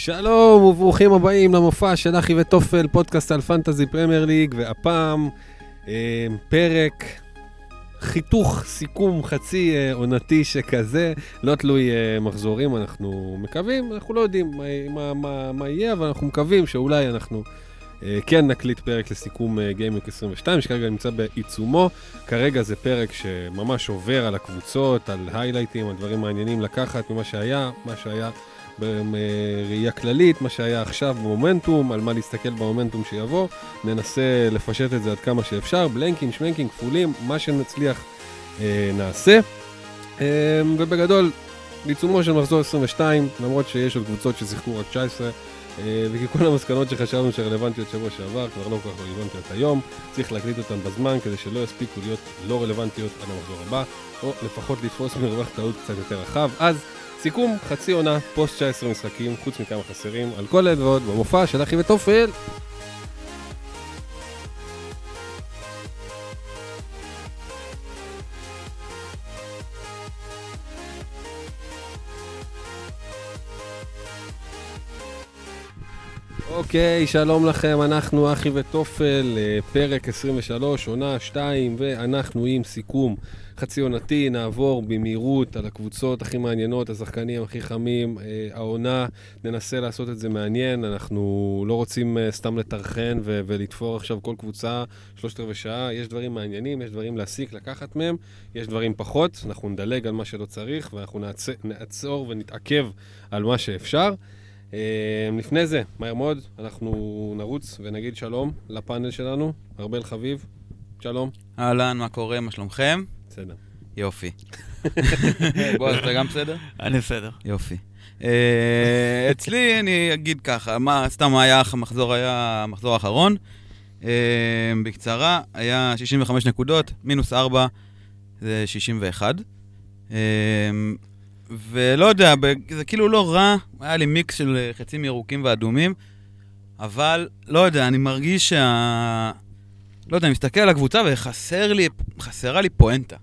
שלום וברוכים הבאים למופע של אחי וטופל, פודקאסט על Fantasy Premier League, והפעם אה, פרק חיתוך, סיכום חצי אה, עונתי שכזה, לא תלוי אה, מחזורים, אנחנו מקווים, אנחנו לא יודעים מה, מה, מה, מה יהיה, אבל אנחנו מקווים שאולי אנחנו אה, כן נקליט פרק לסיכום אה, game week 22, שכרגע נמצא בעיצומו. כרגע זה פרק שממש עובר על הקבוצות, על היילייטים, על דברים מעניינים לקחת ממה שהיה, מה שהיה. בראייה כללית, מה שהיה עכשיו במומנטום, על מה להסתכל במומנטום שיבוא, ננסה לפשט את זה עד כמה שאפשר, בלנקים, שמנקים, כפולים, מה שנצליח אה, נעשה. אה, ובגדול, בעיצומו של מחזור 22, למרות שיש עוד קבוצות ששיחקו רק 19, אה, וכי כל המסקנות שחשבנו שרלוונטיות שבוע שעבר כבר לא כל כך רלוונטיות היום, צריך להקליט אותן בזמן כדי שלא יספיקו להיות לא רלוונטיות עד המחזור הבא, או לפחות לתפוס מרווח טעות קצת יותר רחב. אז סיכום, חצי עונה, פוסט 19 משחקים, חוץ מכמה חסרים, על כל אלה ועוד, במופע של אחי וטופל. אוקיי, שלום לכם, אנחנו אחי וטופל, אה, פרק 23, עונה 2, ואנחנו עם סיכום חצי עונתי, נעבור במהירות על הקבוצות הכי מעניינות, השחקנים הכי חמים, אה, העונה, ננסה לעשות את זה מעניין, אנחנו לא רוצים אה, סתם לטרחן ולתפור עכשיו כל קבוצה שלושת רבעי שעה, יש דברים מעניינים, יש דברים להסיק, לקחת מהם, יש דברים פחות, אנחנו נדלג על מה שלא צריך, ואנחנו נעצ- נעצור ונתעכב על מה שאפשר. אה, לפני זה, מהר מאוד, אנחנו נרוץ ונגיד שלום לפאנל שלנו, ארבל חביב, שלום. אהלן, מה קורה? מה שלומכם? בסדר. יופי. בועז, אתה גם בסדר? אני בסדר. יופי. אה, אצלי אני אגיד ככה, מה, סתם היה, המחזור היה המחזור האחרון. אה, בקצרה, היה 65 נקודות, מינוס 4 זה 61. אה, ולא יודע, זה כאילו לא רע, היה לי מיקס של חצים ירוקים ואדומים, אבל לא יודע, אני מרגיש שה... לא יודע, אני מסתכל על הקבוצה וחסר לי, חסרה לי פואנטה.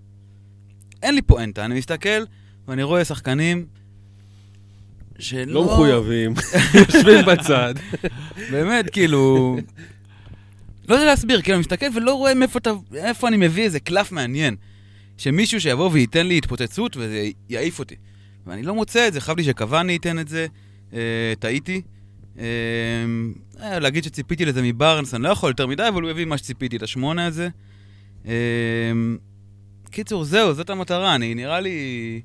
אין לי פואנטה, אני מסתכל ואני רואה שחקנים שלא... לא מחויבים, יושבים בצד. באמת, כאילו... לא יודע להסביר, כאילו, אני מסתכל ולא רואה מאיפה אתה, איפה אני מביא איזה קלף מעניין. שמישהו שיבוא וייתן לי התפוצצות וזה יעיף אותי. ואני לא מוצא את זה, חייב לי שקוואני ייתן את זה, אה, טעיתי. אה, אה, להגיד שציפיתי לזה מבארנס, אני לא יכול יותר מדי, אבל הוא הביא מה שציפיתי, את השמונה הזה. אה, קיצור, זהו, זאת המטרה, אני נראה לי...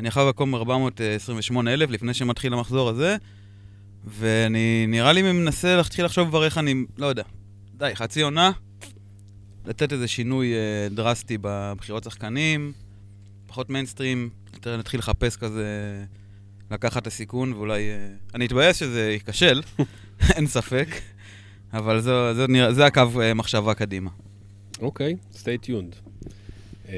אני עכשיו במקום 428 אלף לפני שמתחיל המחזור הזה, ואני נראה לי מנסה להתחיל לחשוב כבר איך אני, לא יודע, די, חצי עונה, לתת איזה שינוי אה, דרסטי בבחירות שחקנים, פחות מיינסטרים, יותר נתחיל לחפש כזה, לקחת את הסיכון, ואולי... אה, אני אתבאס שזה ייכשל, אין ספק, אבל זו, זו, נראה, זה הקו אה, מחשבה קדימה. אוקיי, stay tuned. אה,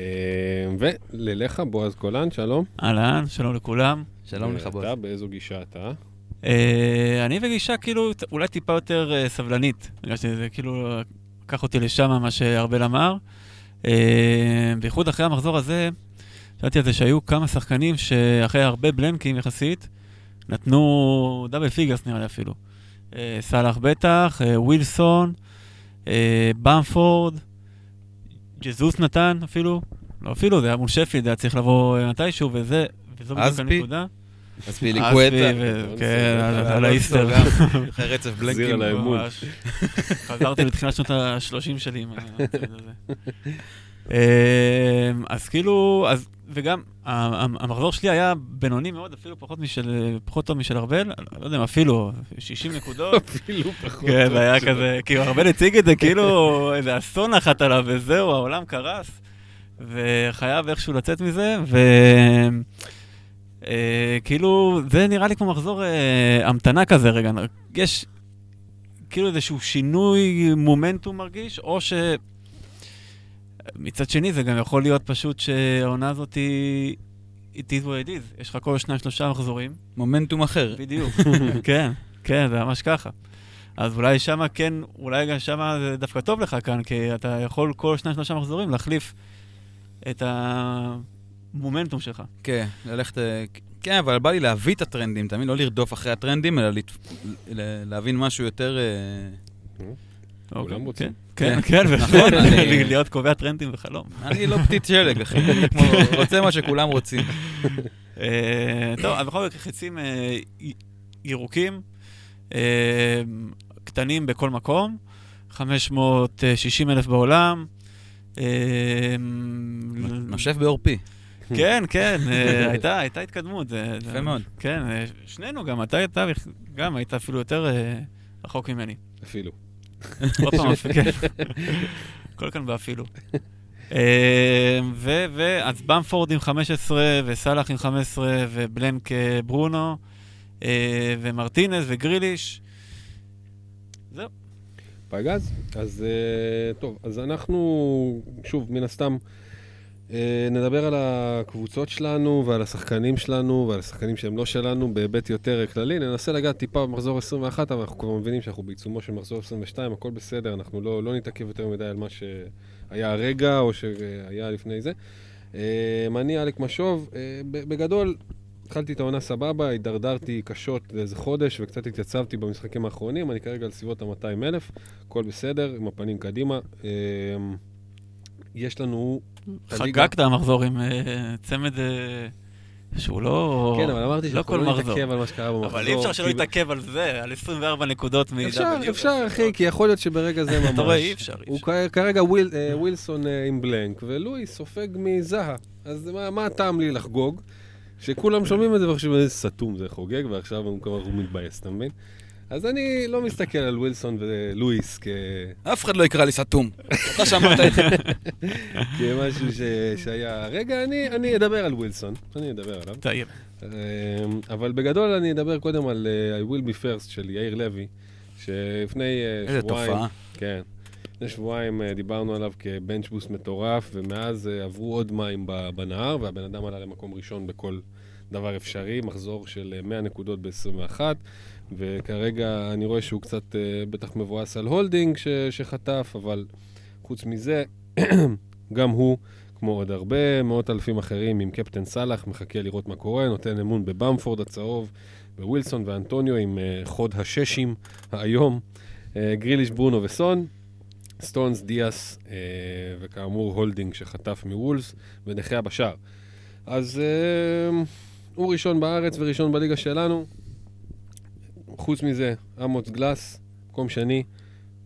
ולליך, בועז קולן, שלום. אהלן, שלום לכולם. שלום לך, בועז. אתה, באיזו גישה אתה? אה, אני בגישה כאילו אולי טיפה יותר אה, סבלנית. בגלל שזה כאילו לקח אותי לשם מה שארבל אמר. אה, בייחוד אחרי המחזור הזה, חשבתי על זה שהיו כמה שחקנים שאחרי הרבה בלנקים יחסית, נתנו double figures נראה לי אפילו. אה, סאלח בטח, אה, ווילסון, אה, במפורד, ג'זוס נתן אפילו. לא אפילו, זה היה מול שפילד, היה צריך לבוא אה, מתישהו, וזה, וזו בדיוק? הנקודה. אספיליקווטה. אספי, ו- כן, על- האיסטר. אחרי רצף בלנקים. על האמון. חזרתי לתחילת שנות ה-30 שלי עם הצד הזה. אמ, אז כאילו, אז, וגם המחזור שלי היה בינוני מאוד, אפילו פחות משל, פחות טוב משל ארבל, לא יודע אם אפילו 60 נקודות. אפילו פחות. כן, טוב זה היה. כזה, כאילו ארבל הציג את זה כאילו איזה אסון נחת עליו, וזהו, העולם קרס, וחייב איכשהו לצאת מזה, ו... אה, כאילו, זה נראה לי כמו מחזור אה, המתנה כזה רגע. יש כאילו איזשהו שינוי מומנטום מרגיש, או ש... מצד שני, זה גם יכול להיות פשוט שהעונה הזאת היא... it is what it is. יש לך כל שניים, שלושה מחזורים. מומנטום אחר. בדיוק. כן, כן, זה ממש ככה. אז אולי שמה כן, אולי גם שמה זה דווקא טוב לך כאן, כי אתה יכול כל שניים, שלושה מחזורים להחליף את המומנטום שלך. כן, ללכת... כן, אבל בא לי להביא את הטרנדים, מבין? לא לרדוף אחרי הטרנדים, אלא להבין משהו יותר... אה, כולם רוצים. כן, כן, נכון, בהחלט. אני- להיות קובע טרנדים וחלום. אני לא פתית שלג, אחי. אני רוצה מה שכולם רוצים. אה, טוב, אבל בכל מקרה חצים אה, ירוקים, אה, קטנים בכל מקום, 560 אלף בעולם. נושף בעורפי. כן, כן, הייתה הייתה התקדמות. יפה מאוד. כן, שנינו גם, אתה אתה גם היית אפילו יותר רחוק ממני. אפילו. עוד פעם, כן. הכל כאן באפילו. אה, ו- ואז במפורד עם 15, וסאלח עם 15, ובלנק אה, ברונו, אה, ומרטינז וגריליש. זהו. פגז? אז טוב, אז אנחנו, שוב, מן הסתם, נדבר על הקבוצות שלנו ועל השחקנים שלנו ועל השחקנים שהם לא שלנו בהיבט יותר כללי. ננסה לגעת טיפה במחזור 21, אבל אנחנו כבר מבינים שאנחנו בעיצומו של מחזור 22, הכל בסדר, אנחנו לא, לא נתעכב יותר מדי על מה שהיה הרגע או שהיה לפני זה. אה, אני אלק משוב, אה, בגדול, התחלתי את העונה סבבה, הידרדרתי קשות לאיזה חודש וקצת התייצבתי במשחקים האחרונים, אני כרגע על סביבות ה-200 אלף, הכל בסדר, עם הפנים קדימה. אה, יש לנו... חגגת המחזור עם אה, צמד אה, שהוא לא... כן, אבל אמרתי לא שאנחנו לא. נתעכב על מה שקרה במחזור. אבל אי אפשר שלא להתעכב על זה, על 24 נקודות מ... אפשר. אפשר, אחי, כי יכול להיות שברגע זה ממש... אתה רואה, אי אפשר, הוא כרגע אה, ווילסון עם בלנק, ולואי סופג מזהה. אז מה- הטעם לי לחגוג? שכולם שומעים את זה וחושבים, איזה סתום זה חוגג, ועכשיו הוא מתבאס, אתה מבין? אז אני לא מסתכל על ווילסון ולואיס כ... אף אחד לא יקרא לי סתום. אתה שאמרת את זה. כמשהו ש... שהיה... רגע, אני, אני אדבר על ווילסון, אני אדבר עליו. טייב. אמ, אבל בגדול אני אדבר קודם על אה, I will be first של יאיר לוי, שלפני אה, איזה שבועיים... תופעה. כן. לפני שבועיים אה, דיברנו עליו כ bench boost מטורף, ומאז עברו עוד מים בנהר, והבן אדם עלה למקום ראשון בכל דבר אפשרי, מחזור של אה, 100 נקודות ב-21, וכרגע אני רואה שהוא קצת אה, בטח מבואס על הולדינג ש- שחטף, אבל חוץ מזה, גם הוא, כמו עוד הרבה מאות אלפים אחרים, עם קפטן סאלח, מחכה לראות מה קורה, נותן אמון בבמפורד הצהוב, בווילסון ואנטוניו עם אה, חוד הששים האיום, אה, גריליש, ברונו וסון. סטונס, דיאס, אה, וכאמור הולדינג שחטף מוולס, ונחיה בשער. אז אה, הוא ראשון בארץ וראשון בליגה שלנו. חוץ מזה, אמוץ גלס, מקום שני.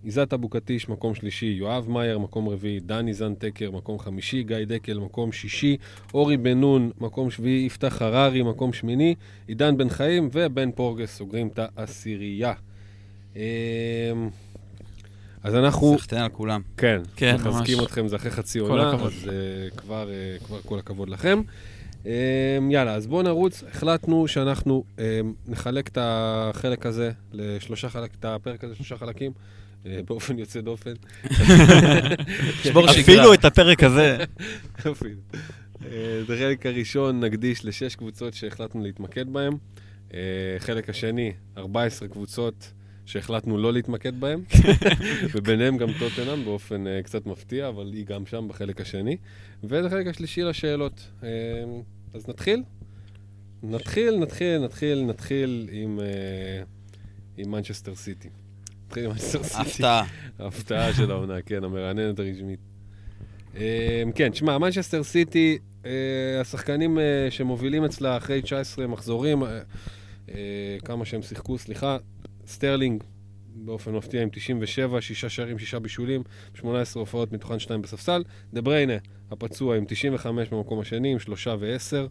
עיזת אבוקטיש, מקום שלישי, יואב מאייר, מקום רביעי, דני זנטקר, מקום חמישי, גיא דקל, מקום שישי, אורי בן נון, מקום שביעי, יפתח הררי, מקום שמיני, עידן בן חיים ובן פורגס סוגרים את העשירייה. אה, אז אנחנו... סחטיין על כולם. כן, כן, מחזקים ממש. אתכם, זה אחרי חצי עונה. אז uh, כבר, uh, כבר כל הכבוד לכם. Um, יאללה, אז בואו נרוץ. החלטנו שאנחנו um, נחלק את החלק הזה לשלושה חלקים, את הפרק הזה לשלושה חלקים, uh, באופן יוצא דופן. אפילו את הפרק הזה. יופי. אה, את החלק הראשון נקדיש לשש קבוצות שהחלטנו להתמקד בהן. אה, החלק השני, 14 קבוצות שהחלטנו לא להתמקד בהן, וביניהם גם טוטנאם באופן אה, קצת מפתיע, אבל היא גם שם בחלק השני. ואת החלק השלישי לשאלות. אה, אז נתחיל? נתחיל, נתחיל, נתחיל, נתחיל עם, אה, עם מנצ'סטר סיטי. נתחיל עם מנצ'סטר סיטי. הפתעה. ההפתעה של העונה, כן, המרעננת הרשמית. אמ, כן, שמע, מנצ'סטר סיטי, אה, השחקנים אה, שמובילים אצלה אחרי 19 מחזורים, אה, אה, כמה שהם שיחקו, סליחה, סטרלינג באופן מפתיע עם 97, שישה שערים, שישה בישולים, 18 הופעות, מתוכן שתיים בספסל. דה בריינה, הפצוע עם 95 במקום השני, עם שלושה ועשר,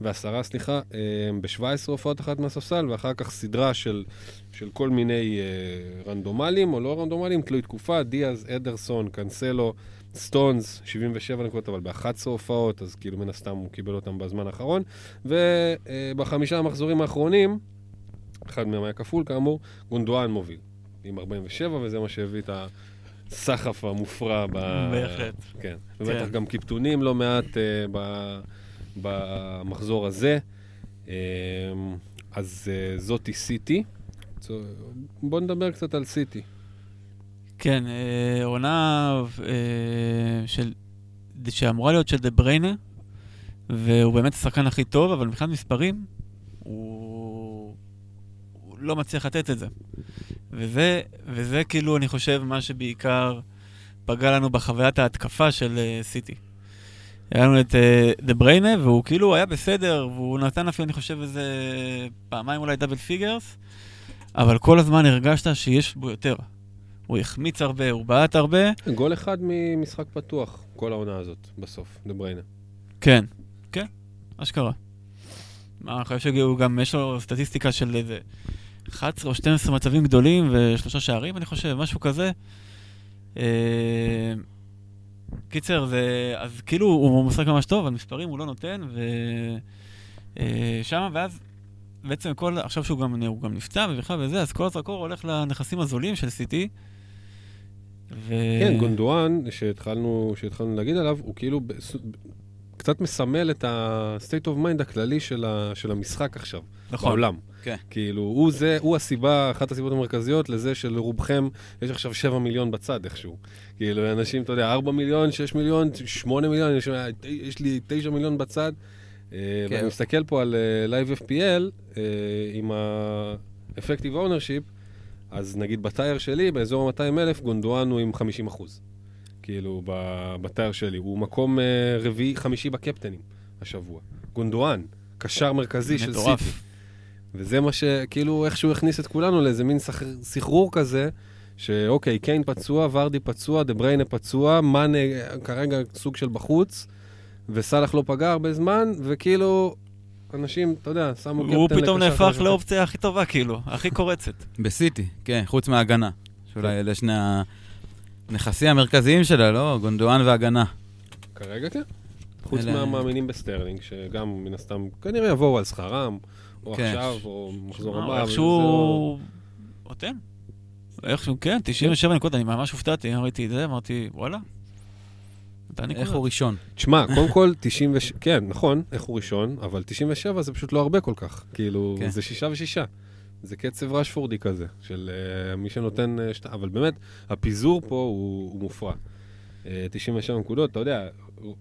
ועשרה, סליחה, אה, ב-17 הופעות אחת מהספסל, ואחר כך סדרה של, של כל מיני אה, רנדומליים או לא רנדומליים, תלוי תקופה, דיאז, אדרסון, קאנסלו, סטונס, 77 נקודות, אבל ב-11 הופעות, אז כאילו מן הסתם הוא קיבל אותם בזמן האחרון. ובחמישה המחזורים האחרונים, אחד מהם היה כפול כאמור, גונדואן מוביל, עם 47, וזה מה שהביא את הסחף המופרע ב... בהחלט. כן. ובטח כן. גם קיפטונים לא מעט ב... במחזור הזה. Um, אז uh, זאתי סיטי. בואו נדבר קצת על סיטי. כן, אה, עונה אה, של... שאמורה להיות של דה בריינה, והוא באמת השחקן הכי טוב, אבל מבחינת מספרים, הוא לא מצליח לתת את זה. וזה, וזה כאילו, אני חושב, מה שבעיקר פגע לנו בחוויית ההתקפה של אה, סיטי. היה לנו את דה בריינה, והוא כאילו היה בסדר, והוא נתן אפילו, אני חושב, איזה פעמיים אולי double figures, אבל כל הזמן הרגשת שיש בו יותר. הוא החמיץ הרבה, הוא בעט הרבה. גול אחד ממשחק פתוח, כל העונה הזאת, בסוף, דה בריינה. כן, כן, אשכרה. אני חושב שהוא גם, יש לו סטטיסטיקה של איזה 11 או 12 מצבים גדולים ושלושה שערים, אני חושב, משהו כזה. אה, קיצר, זה, אז כאילו הוא משחק ממש טוב, אבל מספרים הוא לא נותן, ושם, אה, ואז בעצם כל, עכשיו שהוא גם, הוא גם נפצע ובכלל וזה, אז כל הזרקור הולך לנכסים הזולים של סיטי. ו... כן, גונדואן, שהתחלנו, שהתחלנו להגיד עליו, הוא כאילו קצת מסמל את ה-state of mind הכללי של, ה, של המשחק עכשיו, נכון. בעולם. כן. כאילו, הוא זה, הוא הסיבה, אחת הסיבות המרכזיות לזה שלרובכם יש עכשיו 7 מיליון בצד איכשהו. כאילו, אנשים, אתה יודע, 4 מיליון, 6 מיליון, 8 מיליון, יש, יש לי 9 מיליון בצד. אה, כן. ואני מסתכל פה על uh, Live FPL, uh, עם ה-Effective Ownership, אז נגיד ב-tier שלי, באזור ה-200 אלף, גונדואן הוא עם 50 אחוז. כאילו, ב-tier שלי. הוא מקום uh, רביעי, חמישי בקפטנים השבוע. גונדואן, קשר מרכזי של סיטי. וזה מה שכאילו איכשהו הכניס את כולנו לאיזה מין סחרור כזה, שאוקיי, קיין פצוע, ורדי פצוע, דה בריינה פצוע, מאנה כרגע סוג של בחוץ, וסאלח לא פגע הרבה זמן, וכאילו, אנשים, אתה יודע, שמו קפטן הוא פתאום נהפך לאופציה הכי טובה, כאילו, הכי קורצת. בסיטי, כן, חוץ מההגנה. שאולי כן. אלה שני הנכסים המרכזיים שלה, לא? גונדואן והגנה. כרגע כן. חוץ מהמאמינים בסטרלינג, שגם מן הסתם כנראה יבואו על שכרם. או כן. עכשיו, או מחזור הבא. איכשהו... נותן. איכשהו, כן, 97 נקודות, אני ממש הופתעתי, ראיתי את זה, אמרתי, וואלה. איך הוא ראשון? תשמע, קודם כל, 97, כן, נכון, איך הוא ראשון, אבל 97 זה פשוט לא הרבה כל כך. כאילו, כן. זה שישה ושישה. זה קצב רשפורדי כזה, של uh, מי שנותן... Uh, שת... אבל באמת, הפיזור פה הוא, הוא מופרע. Uh, 97 נקודות, אתה יודע,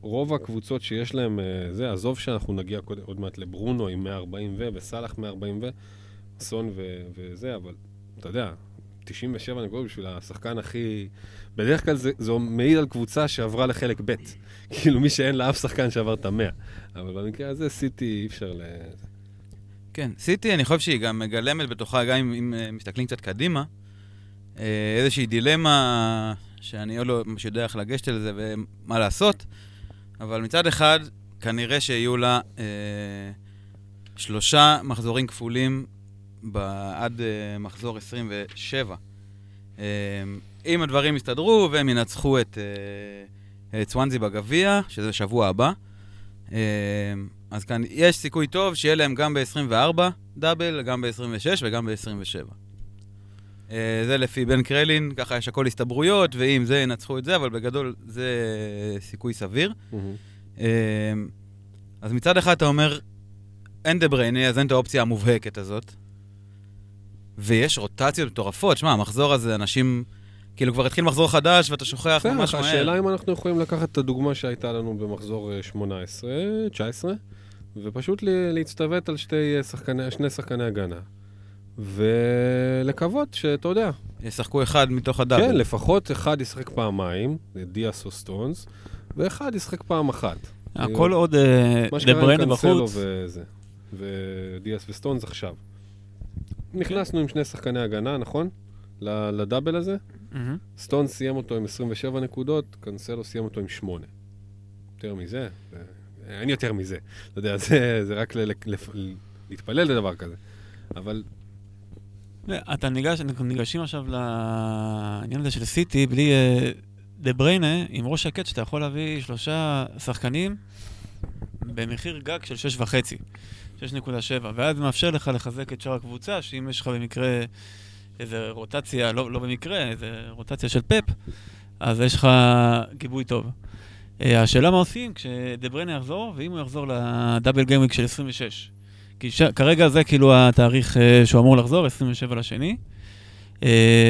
רוב הקבוצות שיש להם, אה, זה, עזוב שאנחנו נגיע קודם, עוד מעט לברונו עם 140 ו, וסאלח 140 ו, סון ו, וזה, אבל אתה יודע, 97 נקודות בשביל השחקן הכי... בדרך כלל זה, זה מעיד על קבוצה שעברה לחלק ב', כאילו מי שאין לה אף שחקן שעבר את המאה. אבל במקרה הזה סיטי אי אפשר ל... כן, סיטי אני חושב שהיא גם מגלמת בתוכה, גם אם, אם אה, מסתכלים קצת קדימה, אה, איזושהי דילמה שאני עוד לא יודע איך לגשת לזה ומה לעשות, אבל מצד אחד, כנראה שיהיו לה אה, שלושה מחזורים כפולים ב, עד אה, מחזור 27. אה, אם הדברים יסתדרו והם ינצחו את, אה, את סוונזי בגביע, שזה שבוע הבא, אה, אז כאן יש סיכוי טוב שיהיה להם גם ב-24 דאבל, גם ב-26 וגם ב-27. אה, זה לפי בן קרלין, ככה יש הכל הסתברויות, ואם זה ינצחו את זה, אבל בגדול זה סיכוי סביר. אה, אז מצד אחד אתה אומר, אין דה ברייני, אז אין את האופציה המובהקת הזאת. ויש רוטציות מטורפות. שמע, המחזור הזה, אנשים... כאילו כבר התחיל מחזור חדש ואתה שוכח ממש מהר. השאלה אם אנחנו יכולים לקחת את הדוגמה שהייתה לנו במחזור 18, אה, 19, ופשוט להצטוות על שתי שחקני, שני שחקני הגנה. ולקוות שאתה יודע. ישחקו אחד מתוך הדאבל. כן, לפחות אחד ישחק פעמיים, דיאס או סטונס, ואחד ישחק פעם אחת. הכל עוד אה, דבריינה בחוץ. וזה, ודיאס וסטונס עכשיו. נכנסנו עם שני שחקני הגנה, נכון? לדאבל הזה. סטונס סיים אותו עם 27 נקודות, קנסלו סיים אותו עם 8. יותר מזה? אין יותר מזה. אתה יודע, זה, רק להתפלל לדבר כזה. אבל אתה ניגש, אנחנו ניגשים עכשיו לעניין הזה של סיטי, בלי אה, דה בריינה, עם ראש שקט, שאתה יכול להביא שלושה שחקנים במחיר גג של 6.5, 6.7, ואז מאפשר לך לחזק את שאר הקבוצה, שאם יש לך במקרה איזה רוטציה, לא, לא במקרה, איזה רוטציה של פפ, אז יש לך גיבוי טוב. Uh, השאלה מה עושים כשדה בריינה יחזור, ואם הוא יחזור לדאבל gameweek של 26. כי ש... כרגע זה כאילו התאריך uh, שהוא אמור לחזור, 27 לשני. Uh,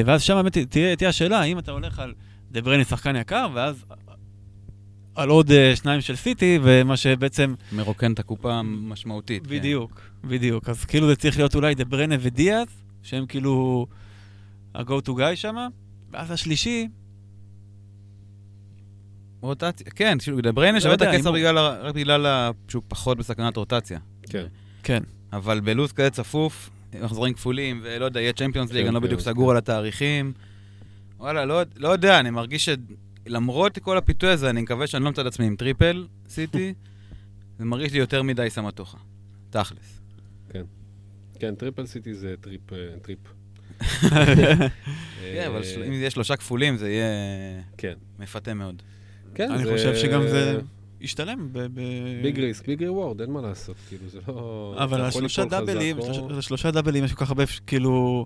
ואז שם באמת תהיה, תהיה השאלה, האם אתה הולך על דה בריינה שחקן יקר, ואז על עוד אה, שניים של סיטי, ומה שבעצם... מרוקן את הקופה משמעותית. כן. בדיוק, בדיוק. אז כאילו זה צריך להיות אולי דה ברנה ודיאז, שהם כאילו ה-go to guy שם, ואז השלישי, רוטציה, כן, כאילו, דה בריינה לא שווה את הוא- בגלל רק בגלל שהוא פחות בסכנת רוטציה. כן. כן. אבל בלו"ז כזה צפוף, מחזורים כפולים, ולא יודע, יהיה צ'מפיונס ליג, אני לא בדיוק Champions, סגור כן. על התאריכים. וואלה, לא, לא יודע, אני מרגיש שלמרות כל הפיתוי הזה, אני מקווה שאני לא אמצא את עצמי עם triple סיטי, זה מרגיש לי יותר מדי סמטוחה. תכלס. כן, triple סיטי זה טריפ. אה, טריפ. כן, אבל אה, אם יהיה שלושה כפולים, זה יהיה כן. מפתה מאוד. כן, אני זה- חושב שגם זה ישתלם ב... ב- ביג ריסק, ביג ריוורד, אין מה לעשות, כאילו, זה לא... אבל אתה על יכול שלושה ליפול חזק דאבלים, או- שלושה- שלושה דאבלים יש כל כך הרבה, ש- כאילו...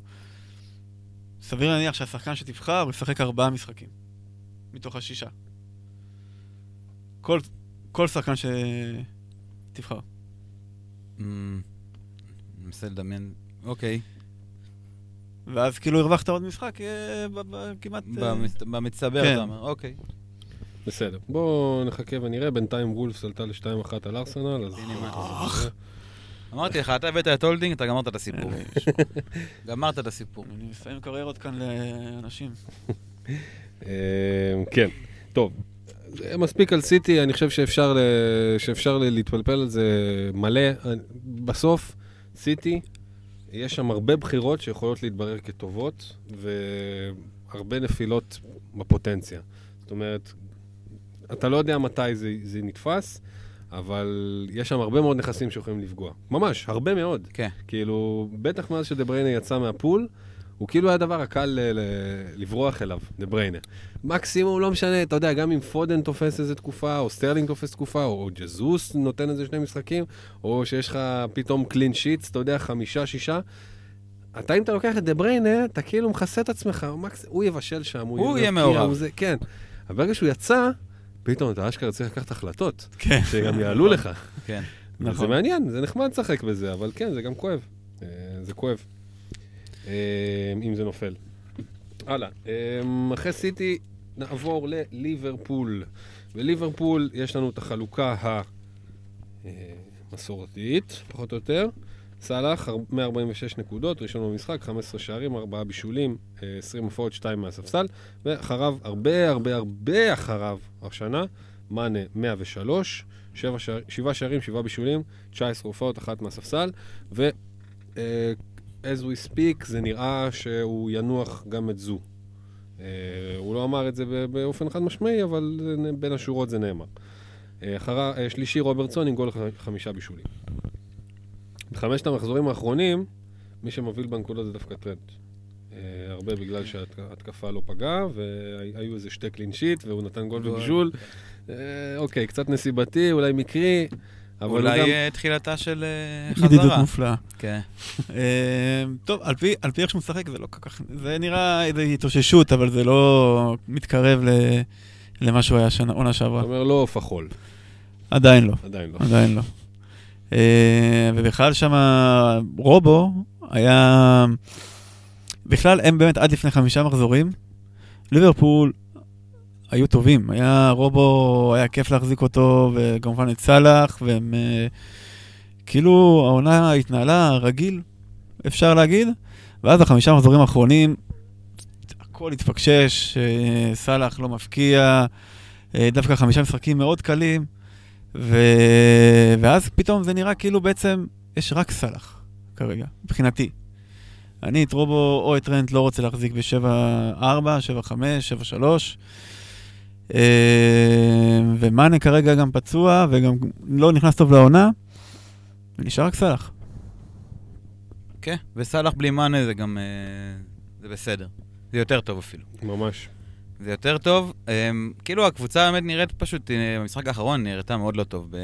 סביר להניח שהשחקן שתבחר, הוא ישחק ארבעה משחקים. מתוך השישה. כל, כל שחקן שתבחר. אני מנסה לדמיין, אוקיי. ואז כאילו הרווחת עוד משחק אה, כמעט... אה, במצ- במצטבר, כן. אתה אומר, אוקיי. בסדר. בואו נחכה ונראה, בינתיים וולפס עלתה ל-2-1 על ארסנל, אז... זה- אמרתי לך, אתה הבאת את הולדינג, אתה גמרת את הסיפור. אה, גמרת את הסיפור. אני מסיים קריירות כאן לאנשים. אה, כן, טוב. זה מספיק על סיטי, אני חושב שאפשר, שאפשר להתפלפל על זה מלא. בסוף, סיטי, יש שם הרבה בחירות שיכולות להתברר כטובות, והרבה נפילות בפוטנציה. זאת אומרת, אתה לא יודע מתי זה, זה נתפס, אבל יש שם הרבה מאוד נכסים שיכולים לפגוע. ממש, הרבה מאוד. כן. כאילו, בטח מאז שדה בריינה יצא מה-pool, הוא כאילו היה הדבר הקל ל- ל- לברוח אליו, דה בריינה. מקסימום, לא משנה, אתה יודע, גם אם פודן תופס איזה תקופה, או סטרלינג תופס תקופה, או ג'זוס נותן איזה שני משחקים, או שיש לך פתאום קלין שיטס, אתה יודע, חמישה, שישה. אתה, אם אתה לוקח את דה בריינה, אתה כאילו מכסה את עצמך, מקס... הוא יבשל שם, הוא יבקיע, יהיה מעורב. הוא כן. אבל ברגע שהוא יצא, פתאום אתה אשכרה צריך לקחת החלטות, כן. שגם יעלו לך. כן. נכון. זה מעניין, זה נחמד לשחק בזה, אבל כן, זה גם כואב. אה, זה כואב. אה, אם זה נופל. הלאה. אה, אחרי סיטי נעבור לליברפול. בליברפול יש לנו את החלוקה המסורתית, פחות או יותר. סאלח, 146 נקודות, ראשון במשחק, 15 שערים, 4 בישולים, אה, 20 הופעות, 2 מהספסל, ואחריו, הרבה הרבה הרבה אחריו השנה, מאנה 103, 7 שער, 7 שערים, 7 בישולים, 19 הופעות, אחת מהספסל, ו... אה, as we speak, זה נראה שהוא ינוח גם את זו. אה, הוא לא אמר את זה באופן חד משמעי, אבל בין השורות זה נאמר. אה, אחרה, אה, שלישי רוברטסון עם גול חמישה בישולים. בחמשת המחזורים האחרונים, מי שמוביל בנקודות זה דווקא טרנט. אה, הרבה בגלל שההתקפה לא פגעה, והיו איזה שתי קלין שיט, והוא נתן גול. ובישול. אה, אוקיי, קצת נסיבתי, אולי מקרי, אבל אולי גם... אה, תחילתה של אה, ידידות חזרה. מופלאה. כן. טוב, על פי, על פי איך שהוא משחק זה לא כל כך... זה נראה איזו התאוששות, אבל זה לא מתקרב ל, למה שהוא היה שנה, עונה אתה שעברה. אומר לא עוף החול, עדיין לא, עדיין לא. עדיין לא. אה, ובכלל שם רובו היה... בכלל, הם באמת עד לפני חמישה מחזורים, ליברפול היו טובים. היה רובו, היה כיף להחזיק אותו, וכמובן את סאלח, והם... אה, כאילו העונה התנהלה רגיל, אפשר להגיד, ואז החמישה מחזורים האחרונים, הכל התפקשש, אה, סאלח לא מפקיע, דווקא חמישה משחקים מאוד קלים, ו... ואז פתאום זה נראה כאילו בעצם יש רק סאלח כרגע, מבחינתי. אני את רובו או את טרנט לא רוצה להחזיק ב-7-4, 7-5, 7-3. אה, ומאנה כרגע גם פצוע וגם לא נכנס טוב לעונה, ונשאר רק סאלח. כן, וסאלח בלי מאנה זה גם... אה, זה בסדר. זה יותר טוב אפילו. ממש. זה יותר טוב. אמ, כאילו הקבוצה באמת נראית פשוט, אה, במשחק האחרון נראתה מאוד לא טוב ב...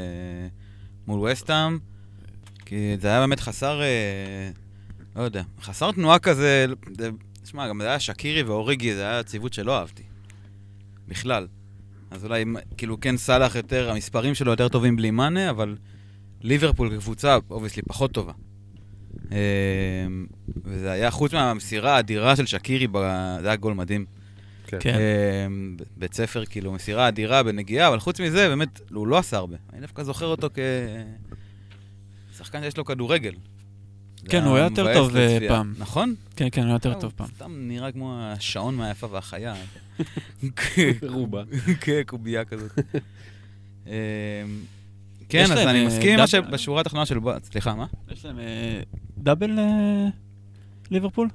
מול וסטאם. כי זה היה באמת חסר, אה, לא יודע, חסר תנועה כזה, זה, תשמע, גם זה היה שקירי ואוריגי, זה היה ציוות שלא אהבתי. בכלל. אז אולי, כאילו, כן סאלח יותר, המספרים שלו יותר טובים בלי מאנה, אבל ליברפול כקבוצה, obviously, פחות טובה. אמ, וזה היה, חוץ מהמסירה האדירה של שקירי, זה היה גול מדהים. כן. כן. אה, בית ספר, כאילו, מסירה אדירה בנגיעה, אבל חוץ מזה, באמת, הוא לא עשה הרבה. אני דווקא זוכר אותו כשחקן שיש לו כדורגל. כן, הוא היה יותר טוב, אה, לצפייה. פעם. נכון? כן, כן, הוא יותר הוא טוב פעם. סתם נראה כמו השעון מהיפה והחיה. רובה. כן, קובייה כזאת. אה, כן, אז אני אה, מסכים עם מה שבשורה התחתונה של סליחה, מה? יש להם אה, דאבל אה, ליברפול?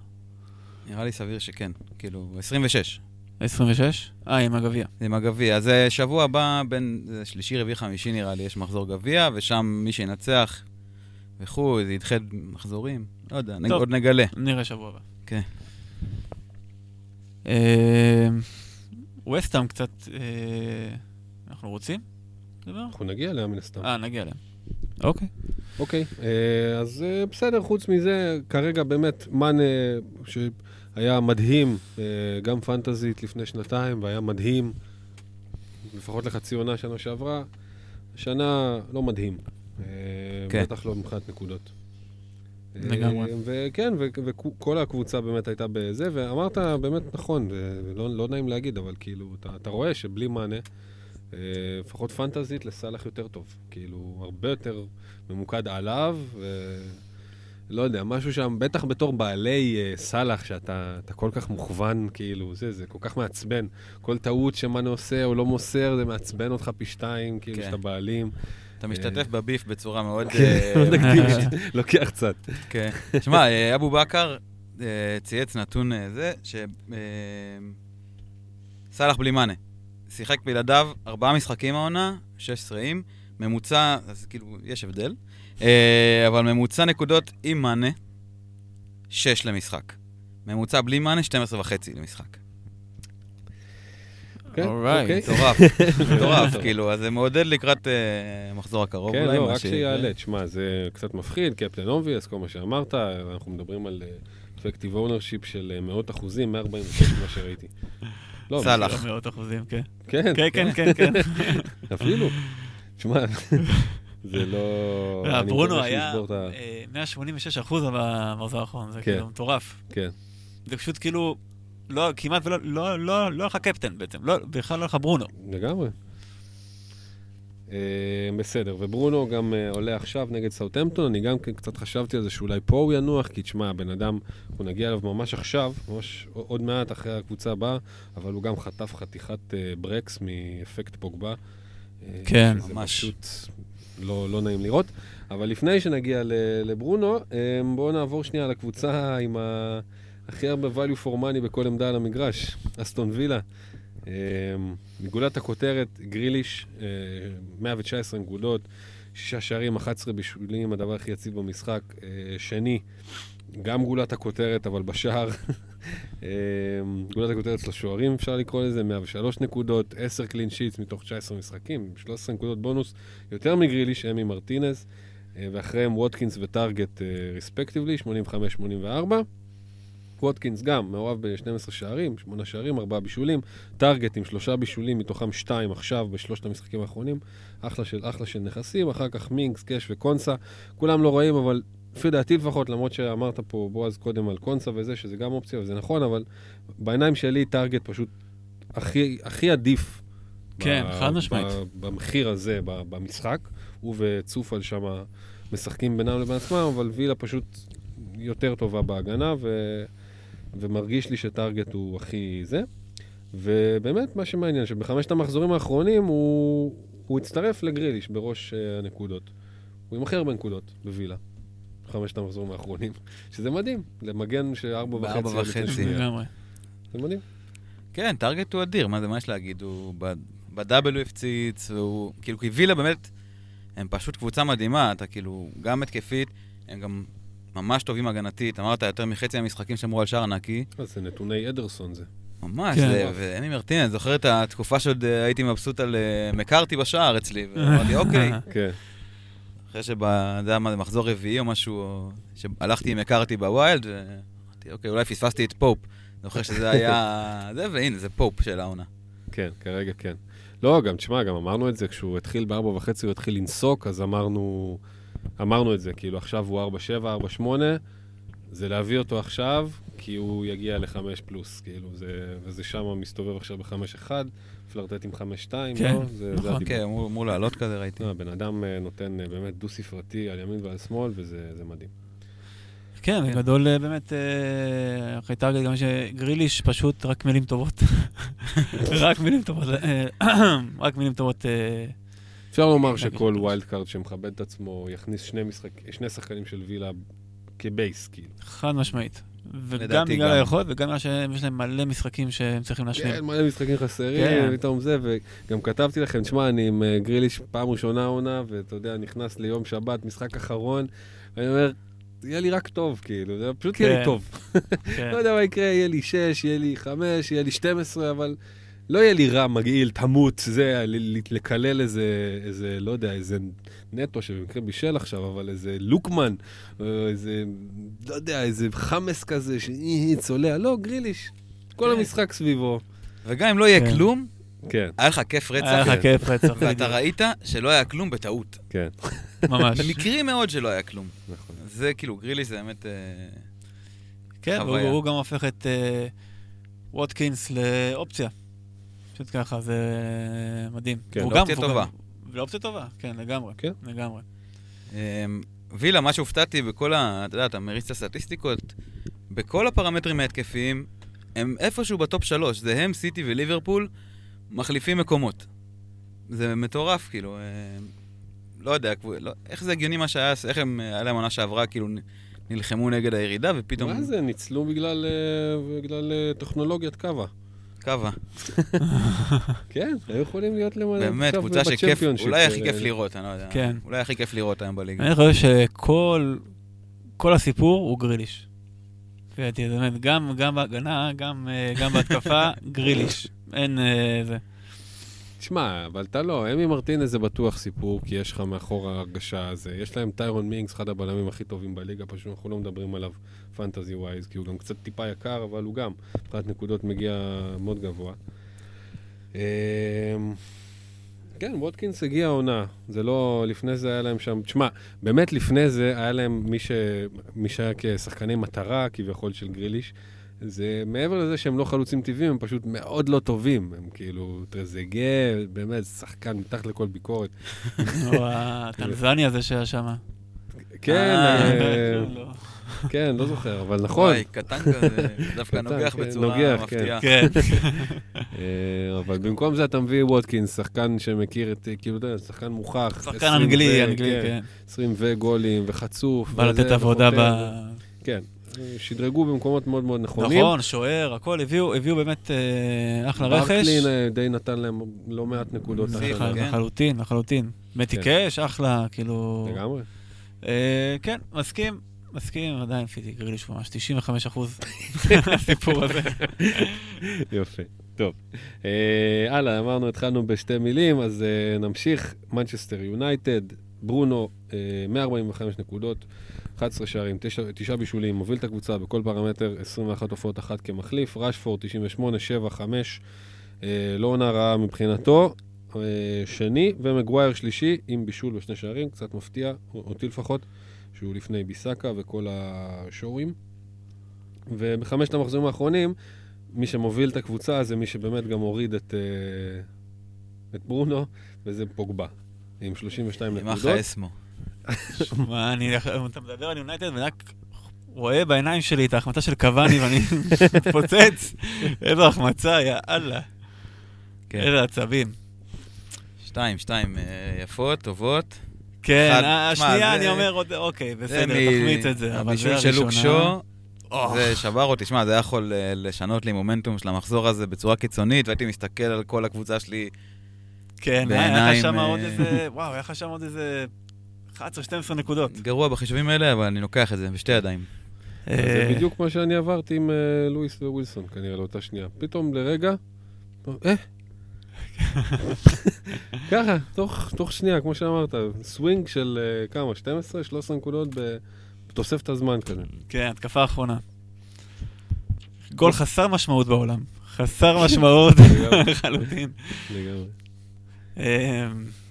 נראה לי סביר שכן, כאילו, 26. 26? אה, עם הגביע. עם הגביע. אז אה, שבוע הבא, בין שלישי, רביעי, חמישי נראה לי, יש מחזור גביע, ושם מי שינצח וכו', זה ידחה מחזורים. לא יודע, נג- טוב. עוד נגלה. נראה שבוע הבא. כן. ווסטהאם קצת... אה, אנחנו רוצים? לדבר? אנחנו נגיע אליה מן הסתם. אה, נגיע אליהם. אוקיי. אוקיי, אה, אז אה, בסדר, חוץ מזה, כרגע באמת, מאנה, שהיה מדהים, אה, גם פנטזית לפני שנתיים, והיה מדהים, לפחות לחצי עונה שנה שעברה, השנה לא מדהים. אה, כן. בטח לא מבחינת נקודות. אה, לגמרי. וכן, ו- וכל הקבוצה באמת הייתה בזה, ואמרת באמת נכון, ולא לא נעים להגיד, אבל כאילו, אתה, אתה רואה שבלי מענה, אה, לפחות פנטזית לסאלח יותר טוב. כאילו, הרבה יותר ממוקד עליו, ולא יודע, משהו שם, בטח בתור בעלי אה, סאלח, שאתה אתה כל כך מוכוון, כאילו, זה, זה כל כך מעצבן. כל טעות שמאנה עושה או לא מוסר, זה מעצבן אותך פי שתיים, כאילו, כן. שאתה בעלים. אתה משתתף בביף בצורה מאוד... כן, אה, לא נקדים, לוקח קצת. כן. שמע, אה, אבו בכר אה, צייץ נתון אה, זה, ש... אה, סאלח בלי מאנה. שיחק בלעדיו ארבעה משחקים העונה, שש עשראים, ממוצע, אז כאילו, יש הבדל, אה, אבל ממוצע נקודות עם מאנה, שש למשחק. ממוצע בלי מאנה, 12 וחצי למשחק. כן, Alright. אוקיי. מטורף, מטורף, כאילו, אז זה מעודד לקראת אה, המחזור הקרוב כן, אולי. לא, מה רק שיעלה. תשמע, זה קצת מפחיד, קפטן obvious, כל מה שאמרת, אנחנו מדברים על effective ownership של אה, מאות אחוזים, 146 מה שראיתי. לא, סאלח. מאות אחוזים, כן. כן, כן, כן, כן, כן. אפילו. תשמע, זה לא... ברונו היה שישבור את ה- אה, 186 אחוז במחזור האחרון, זה כן. כאילו מטורף. כן. זה פשוט כאילו, לא, כמעט ולא, לא, לא, לא לך קפטן בעצם, לא, בכלל לא לך ברונו. לגמרי. אה, בסדר, וברונו גם אה, עולה עכשיו נגד סאוטהמפטון, אני גם כן קצת חשבתי על זה שאולי פה הוא ינוח, כי תשמע, הבן אדם, אנחנו נגיע אליו ממש עכשיו, ממש עוד מעט אחרי הקבוצה הבאה, אבל הוא גם חטף חתיכת ברקס מאפקט פוגבה. כן. ממש. פשוט לא, לא נעים לראות. אבל לפני שנגיע לברונו, אה, בואו נעבור שנייה לקבוצה עם. הכי הרבה value for money בכל עמדה על המגרש, אסטון וילה. אה, מגולת הכותרת, גריליש, אה, 119 נקודות, שישה שערים, 11 בישולים, הדבר הכי יציב במשחק. אה, שני, גם גולת הכותרת, אבל בשער. אה, גולת הכותרת של השוערים, אפשר לקרוא לזה, 103 נקודות, 10 clean sheets מתוך 19 משחקים, 13 נקודות בונוס, יותר מגריליש, אמי מרטינז, אה, ואחריהם ווטקינס וטארגט respectively, 85-84. ווטקינס גם מעורב ב-12 שערים, 8 שערים, 4 בישולים. טארגט עם 3 בישולים, מתוכם 2 עכשיו בשלושת המשחקים האחרונים. אחלה של, אחלה של נכסים, אחר כך מינקס, קאש וקונסה. כולם לא רואים, אבל לפי דעתי לפחות, למרות שאמרת פה, בועז, קודם על קונסה וזה, שזה גם אופציה וזה נכון, אבל בעיניים שלי טארגט פשוט הכי, הכי עדיף. כן, ב- חד משמעית. ב- במחיר הזה, ב- במשחק. הוא וצופל שם משחקים בינם לבין עצמם, אבל וילה פשוט יותר טובה בהגנה, ו... ומרגיש לי שטארגט הוא הכי זה. ובאמת, מה שמעניין, שבחמשת המחזורים האחרונים הוא, הוא הצטרף לגריליש בראש uh, הנקודות. הוא עם הכי הרבה נקודות בווילה, בחמשת המחזורים האחרונים, שזה מדהים, למגן של ארבע וחצי. בארבע לפני וחצי. לגמרי. זה מדהים. כן, טארגט הוא אדיר, מה זה, מה יש להגיד? הוא בדאבל הוא הפציץ, והוא... כאילו, כי וילה באמת, הם פשוט קבוצה מדהימה, אתה כאילו, גם התקפית, הם גם ממש טובים הגנתית. אמרת, יותר מחצי מהמשחקים שמרו על שער נקי. אז זה נתוני אדרסון זה. ממש, כן. זה- ואני מרטין, אני זוכר את התקופה שעוד אה, הייתי מבסוט על אה, מקארתי בשער אצלי, ואמרתי, אוקיי, כן. אחרי שב... זה, מחזור רביעי או משהו, שהלכתי עם מקארתי ב wild, ואמרתי, אוקיי, אולי פספסתי את פופ. זוכר שזה היה... זה, והנה, זה פופ של העונה. כן, כרגע כן. לא, גם, תשמע, גם אמרנו את זה, כשהוא התחיל בארבע וחצי, הוא התחיל לנסוק, אז אמרנו, אמרנו את זה, כאילו, עכשיו הוא ארבע שבע, ארבע שמונה, זה להביא אותו עכשיו, כי הוא יגיע לחמש פלוס, כאילו, זה, וזה שם מסתובב עכשיו בחמש אחד, פלרטט עם חמש שתיים, כן, לא? זה, נכון. זה הדיבור. כן, אמור אמור לעלות כזה, ראיתי. לא, הבן אדם אה, נותן אה, באמת דו-ספרתי על ימין ועל שמאל, וזה זה מדהים. כן, כן. בגדול אה, באמת, אה, הייתה גם שגריליש פשוט רק מילים טובות. רק מילים טובות, רק מילים טובות. אפשר לומר שכל. wild card שמכבד את עצמו יכניס שני, משחק, שני שחקנים של וילה כ base, כאילו. חד משמעית. וגם בגלל. היכולת, וגם בגלל שיש להם מלא משחקים שהם צריכים להשלים. כן, מלא משחקים חסרים, כן. פתאום זה, וגם כתבתי לכם, תשמע, אני עם אה, גריליש פעם ראשונה עונה, ואתה יודע, נכנס ליום שבת, משחק אחרון, ואני אומר, יהיה לי רק טוב, כאילו, זה פשוט יהיה לי כן. טוב. כן. לא יודע מה יקרה, יהיה לי 6, יהיה לי 5, יהיה לי 12, אבל לא יהיה לי רע, מגעיל, תמות, זה, לקלל איזה, איזה, לא יודע, איזה נטו שבמקרה בישל עכשיו, אבל איזה לוקמן, איזה, לא יודע, איזה חמאס כזה, שאי, צולע, לא, גריליש. כל כן. המשחק סביבו. וגם אם לא יהיה כן. כלום, כן, היה לך כיף היה רצח, לך כן. כיף רצח. ואתה. ראית שלא היה כלום בטעות. כן, ממש. מקרי מאוד שלא היה כלום. נכון. זה כאילו, גרילי זה באמת... אה, כן, והוא חוויה. הוא גם הופך את אה, ווטקינס לאופציה. פשוט ככה, זה מדהים. כן, לאופציה והוא טובה. לאופציה טובה, כן, לגמרי. כן. לגמרי. אמ, וילה, מה שהופתעתי בכל ה... אתה יודע, אתה מריץ את הסטטיסטיקות, בכל הפרמטרים ההתקפיים, הם איפשהו בטופ שלוש. זה הם, סיטי וליברפול, מחליפים מקומות. זה מטורף, כאילו. אמ, לא יודע, לא, איך זה הגיוני מה שהיה, איך הם, היה להם עונה שעברה, כאילו, נלחמו נגד הירידה, ופתאום... מה זה, ניצלו בגלל, אה, בגלל אה, טכנולוגיית קאבה. קאבה. כן, היו יכולים להיות למעלה. באמת, קבוצה שכיף, אולי הכי אה, כיף לראות, אני לא יודע. כן. אולי הכי כיף לראות היום בליגה. אני חושב שכל כל הסיפור הוא גריליש. באמת, גם גם בהגנה, גם אה, גם בהתקפה, גריליש. אין אה, זה. תשמע, אבל אתה לא, אמי מרטינז זה בטוח סיפור, כי יש לך מאחור ההרגשה הזה. יש להם טיירון מינגס, אחד הבלמים הכי טובים בליגה, פשוט אנחנו לא מדברים עליו פנטזי ווייז, כי הוא גם קצת טיפה יקר, אבל הוא גם, מבחינת נקודות מגיע מאוד גבוה. אמ, כן, ווטקינס הגיע העונה, זה לא, לפני זה היה להם שם, תשמע, באמת לפני זה היה להם מי, ש, מי שהיה כשחקני מטרה, כביכול, של גריליש, זה מעבר לזה שהם לא חלוצים טבעיים, הם פשוט מאוד לא טובים. הם כאילו, טרזגה, באמת, שחקן מתחת לכל ביקורת. או הטנזני הזה שהיה שם. כן, אה, אה, לא. כן, לא זוכר, אבל נכון. וואי, קטן כזה, דווקא נוגח כן, בצורה נוגח, מפתיעה. כן. אה, אבל במקום זה אתה מביא ווטקינס, שחקן שמכיר את, כאילו, אתה יודע, שחקן מוכח. שחקן 20 אנגלי, אנגלי, כן, כן. 20 וגולים, וחצוף. בא לתת עבודה ב... כן, שדרגו במקומות מאוד מאוד נכונים. נכון, שוער, הכל, הביאו הביאו באמת אה, אחלה רכש. ברקלין אה, די נתן להם לא מעט נקודות. השנה. כן. לחלוטין, לחלוטין. מתי כן. קאש, אחלה, כאילו... לגמרי. אה, כן, מסכים, מסכים, עדיין פיטי גריליש ממש 95 אחוז הסיפור הזה. יופי. טוב. אה, הלאה, אמרנו, התחלנו בשתי מילים, אז אה, נמשיך. מנצ'סטר יונייטד, ברונו, אה, 145 נקודות, 11 שערים, 9, 9 בישולים, מוביל את הקבוצה בכל פרמטר, 21 הופעות אחת כמחליף, רשפורד 98, 7, 5, אה, לא עונה רעה מבחינתו. אה, שני, ומגווייר שלישי, עם בישול ושני שערים, קצת מפתיע, אותי לפחות, שהוא לפני ביסאקה וכל השורים. ובחמשת המחזורים האחרונים, מי שמוביל את הקבוצה זה מי שבאמת גם הוריד את, אה, את ברונו, וזה פוגבה, עם 32 עם נקודות. אחלה אסמו. מה, אני, אתה מדבר על יונייטד ואני רק רואה בעיניים שלי את ההחמצה של קוואני ואני מתפוצץ. איזו החמצה, יא אללה. כן. איזה עצבים. שתיים, שתיים אה, יפות, טובות. כן, אחד- ה- תשמע, השנייה זה- אני אומר, עוד- אוקיי, בסדר, תחמיץ את זה, הבישול של לוק הראשונה. שו, זה שבר אותי. שמע, זה היה יכול אה, לשנות לי מומנטום של המחזור הזה בצורה קיצונית, והייתי מסתכל על כל הקבוצה שלי. כן, היה לך בעיניים, שם אה, עוד איזה, וואו, היה לך שם עוד איזה 11-12 נקודות. גרוע בחישובים האלה, אבל אני לוקח את זה בשתי ידיים. אז זה אה, בדיוק מה שאני עברתי עם אה, לואיס ווילסון, כנראה, לאותה שנייה. פתאום לרגע, אה? ככה, תוך, תוך שנייה, כמו שאמרת, סווינג של אה, כמה, 12, 13 נקודות בתוספת הזמן כזה. כן, התקפה האחרונה. גול חסר משמעות בעולם. חסר משמעות. לחלוטין. לגמרי.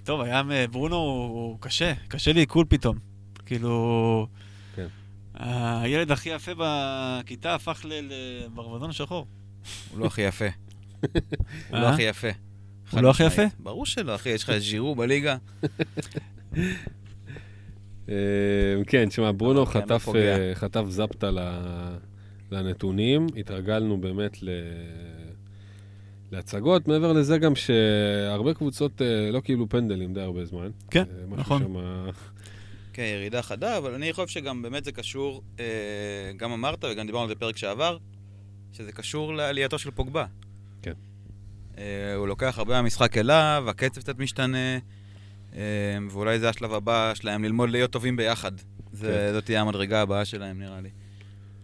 טוב, היה מ- ברונו הוא קשה, קשה לי עיכול פתאום. כאילו... כן. הילד הכי יפה בכיתה הפך לברווזון שחור. הוא לא הכי יפה. הוא אה? לא הכי יפה. הוא לא הכי. יפה? ברור שלא, אחי, יש לך ז'ירו בליגה. אה, כן, תשמע, ברונו חטף. אה, זפטה ל- לנתונים, התרגלנו באמת ל... להצגות. מעבר לזה גם שהרבה קבוצות אה, לא קיבלו פנדלים די הרבה זמן. כן, אה, נכון. שמה- כן, ירידה חדה, אבל אני חושב שגם באמת זה קשור, אה, גם אמרת וגם דיברנו על זה בפרק שעבר, שזה קשור לעלייתו של פוגבה. כן. אה, הוא לוקח הרבה מהמשחק אליו, הקצב קצת משתנה, אה, ואולי זה השלב הבא שלהם, ללמוד להיות טובים ביחד. זה, כן. זאת תהיה המדרגה הבאה שלהם, נראה לי.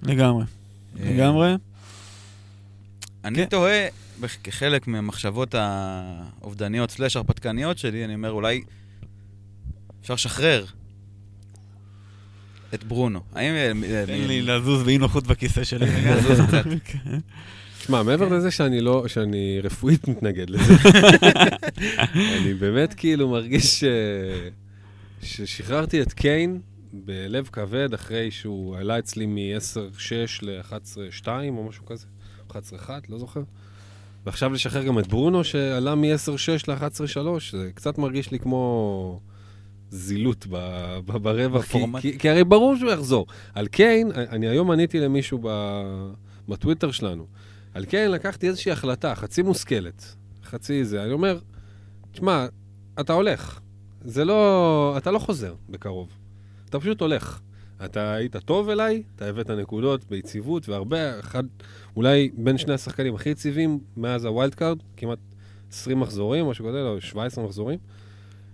לגמרי. אה, לגמרי. אני כן. תוהה, כחלק מהמחשבות האובדניות סלאש הרפתקניות שלי, אני אומר, אולי אפשר לשחרר את ברונו. האם... אה, אה, תן לי לזוז באי נוחות בכיסא שלי. לזוז קצת. כן. תשמע, מעבר לזה שאני לא, שאני רפואית מתנגד לזה, אני באמת כאילו מרגיש ש... ששחררתי את קיין בלב כבד אחרי שהוא עלה אצלי מ-10-6 ל-11-2 או משהו כזה, 11-1, לא זוכר. ועכשיו לשחרר גם את ברונו שעלה מ-10-6 ל-11-3, זה קצת מרגיש לי כמו זילות ב- ב- ברווח, כי. כי, כי הרי ברור שהוא יחזור. על קיין, אני היום עניתי למישהו ב, בטוויטר שלנו, על קיין לקחתי איזושהי החלטה, חצי מושכלת, חצי זה. אני אומר, תשמע, אתה הולך. זה לא... אתה לא חוזר בקרוב. אתה פשוט הולך. אתה היית טוב אליי, אתה הבאת נקודות ביציבות, והרבה, אחד, אולי בין שני השחקנים הכי יציבים מאז ה wild card, כמעט 20 מחזורים, משהו כזה, לא, 17 מחזורים.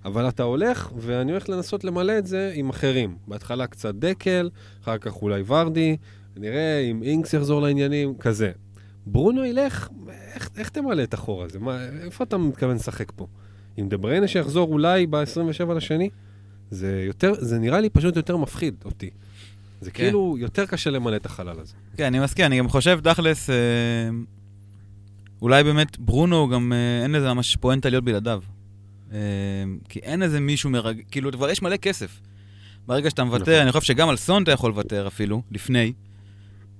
אבל אתה הולך, ואני הולך לנסות למלא את זה עם אחרים. בהתחלה קצת דקל, אחר כך אולי ורדי, נראה אם אינקס יחזור לעניינים, כזה. ברונו ילך, איך, איך תמלא את החור הזה? מה, איפה אתה מתכוון לשחק פה? עם דה בריינה שיחזור אולי ב-27 לשני? זה יותר, זה נראה לי פשוט יותר מפחיד אותי. זה כן. כאילו יותר קשה למלא את החלל הזה. כן, אני מסכים, אני גם חושב, תכלס, אה, אולי באמת ברונו גם אה, אין לזה ממש פואנטה להיות בלעדיו. אה, כי אין איזה מישהו מרג... כאילו, כבר יש מלא כסף. ברגע שאתה נכון. מוותר, אני חושב שגם על סון אתה יכול לוותר אפילו, לפני.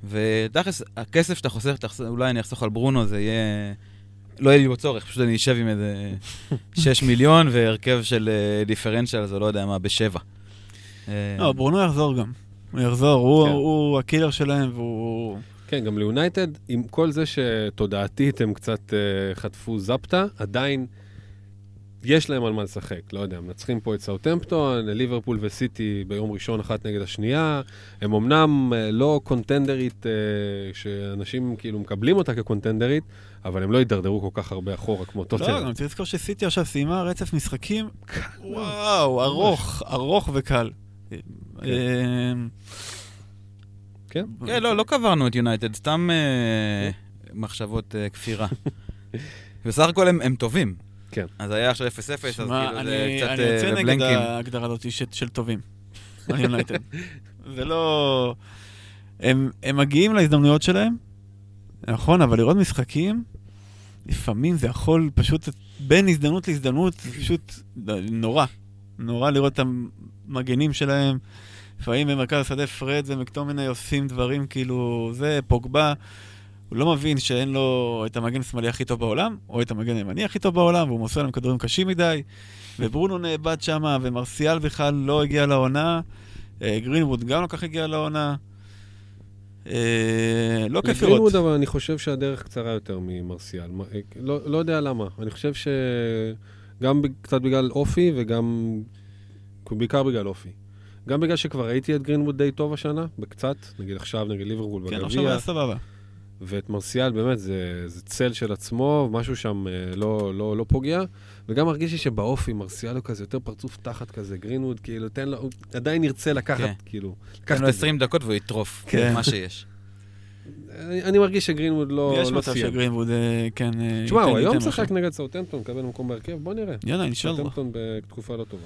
ותכלס, הכסף שאתה חוסך, תחס- אולי אני אחסוך על ברונו, זה יהיה... לא יהיה לי בו צורך, פשוט אני אשב עם איזה 6 מיליון והרכב של דיפרנציאל, זה לא יודע מה, בשבע. אה, לא, ברונו יחזור גם. הוא יחזור, הוא- כן. הוא הקילר שלהם והוא... כן, גם ליונייטד, עם כל זה שתודעתית הם קצת uh, חטפו זפטה, עדיין יש להם על מה לשחק. לא יודע, מנצחים פה את סאוטמפטון, ליברפול וסיטי ביום ראשון אחת נגד השנייה. הם אמנם uh, לא קונטנדרית, uh, שאנשים כאילו מקבלים אותה כקונטנדרית, אבל הם לא יידרדרו כל כך הרבה אחורה כמו לא, טוטנאם. גם צריך לזכור שסיטי עכשיו סיימה רצף משחקים, וואו, ארוך, ארוך וקל. כן? כן, לא, לא קברנו את יונייטד, סתם אה, מחשבות אה, כפירה. בסך הכל הם, טובים. כן. אז היה עכשיו 0-0, אז כאילו אני זה קצת אני אה, יוצא נגד. ההגדרה הזאת של- של טובים. על יונייטד. זה לא... הם הם מגיעים להזדמנויות שלהם, נכון, אבל לראות משחקים, לפעמים זה יכול פשוט, בין הזדמנות להזדמנות, זה פשוט נורא. נורא לראות את המגנים שלהם. לפעמים במרכז השדה פרד ומקטומני עושים דברים כאילו, זה פוגבה. הוא לא מבין שאין לו את המגן השמאלי הכי טוב בעולם, או את המגן הימני הכי טוב בעולם, והוא מוסר להם כדורים קשים מדי, וברונו נאבד שם, ומרסיאל בכלל לא הגיע לעונה, אה, גרינווד גם לא כך הגיע לעונה. אה, לא כיף לראות. לגרינווד, אבל אני חושב שהדרך קצרה יותר ממרסיאל. מה- לא, לא יודע למה. אני חושב שגם ב- קצת בגלל אופי וגם... בעיקר בגלל אופי. גם בגלל שכבר ראיתי את גרינווד די טוב השנה, בקצת, נגיד עכשיו נגד ליברפול כן, עכשיו בגביע, היה סבבה. ואת מרסיאל באמת זה, זה צל של עצמו, משהו שם אה, לא, לא, לא פוגע, וגם מרגיש לי שבאופי מרסיאל הוא כזה יותר פרצוף תחת כזה, גרינווד, כאילו, תן לו, הוא עדיין ירצה לקחת, כן. כאילו, תן לו את זה. 20 דקות והוא יטרוף, כן. מה שיש. אני, אני מרגיש שגרינווד לא, יש לא מצב סיים. שגרינווד, אה, כן, אה, תשמע, הוא היום משחק. נגד סאוטמפטון, מקבל מקום בהרכב, בוא נראה. יאללה, אינשאללה. סאוטמפטון בתקופה לא טובה.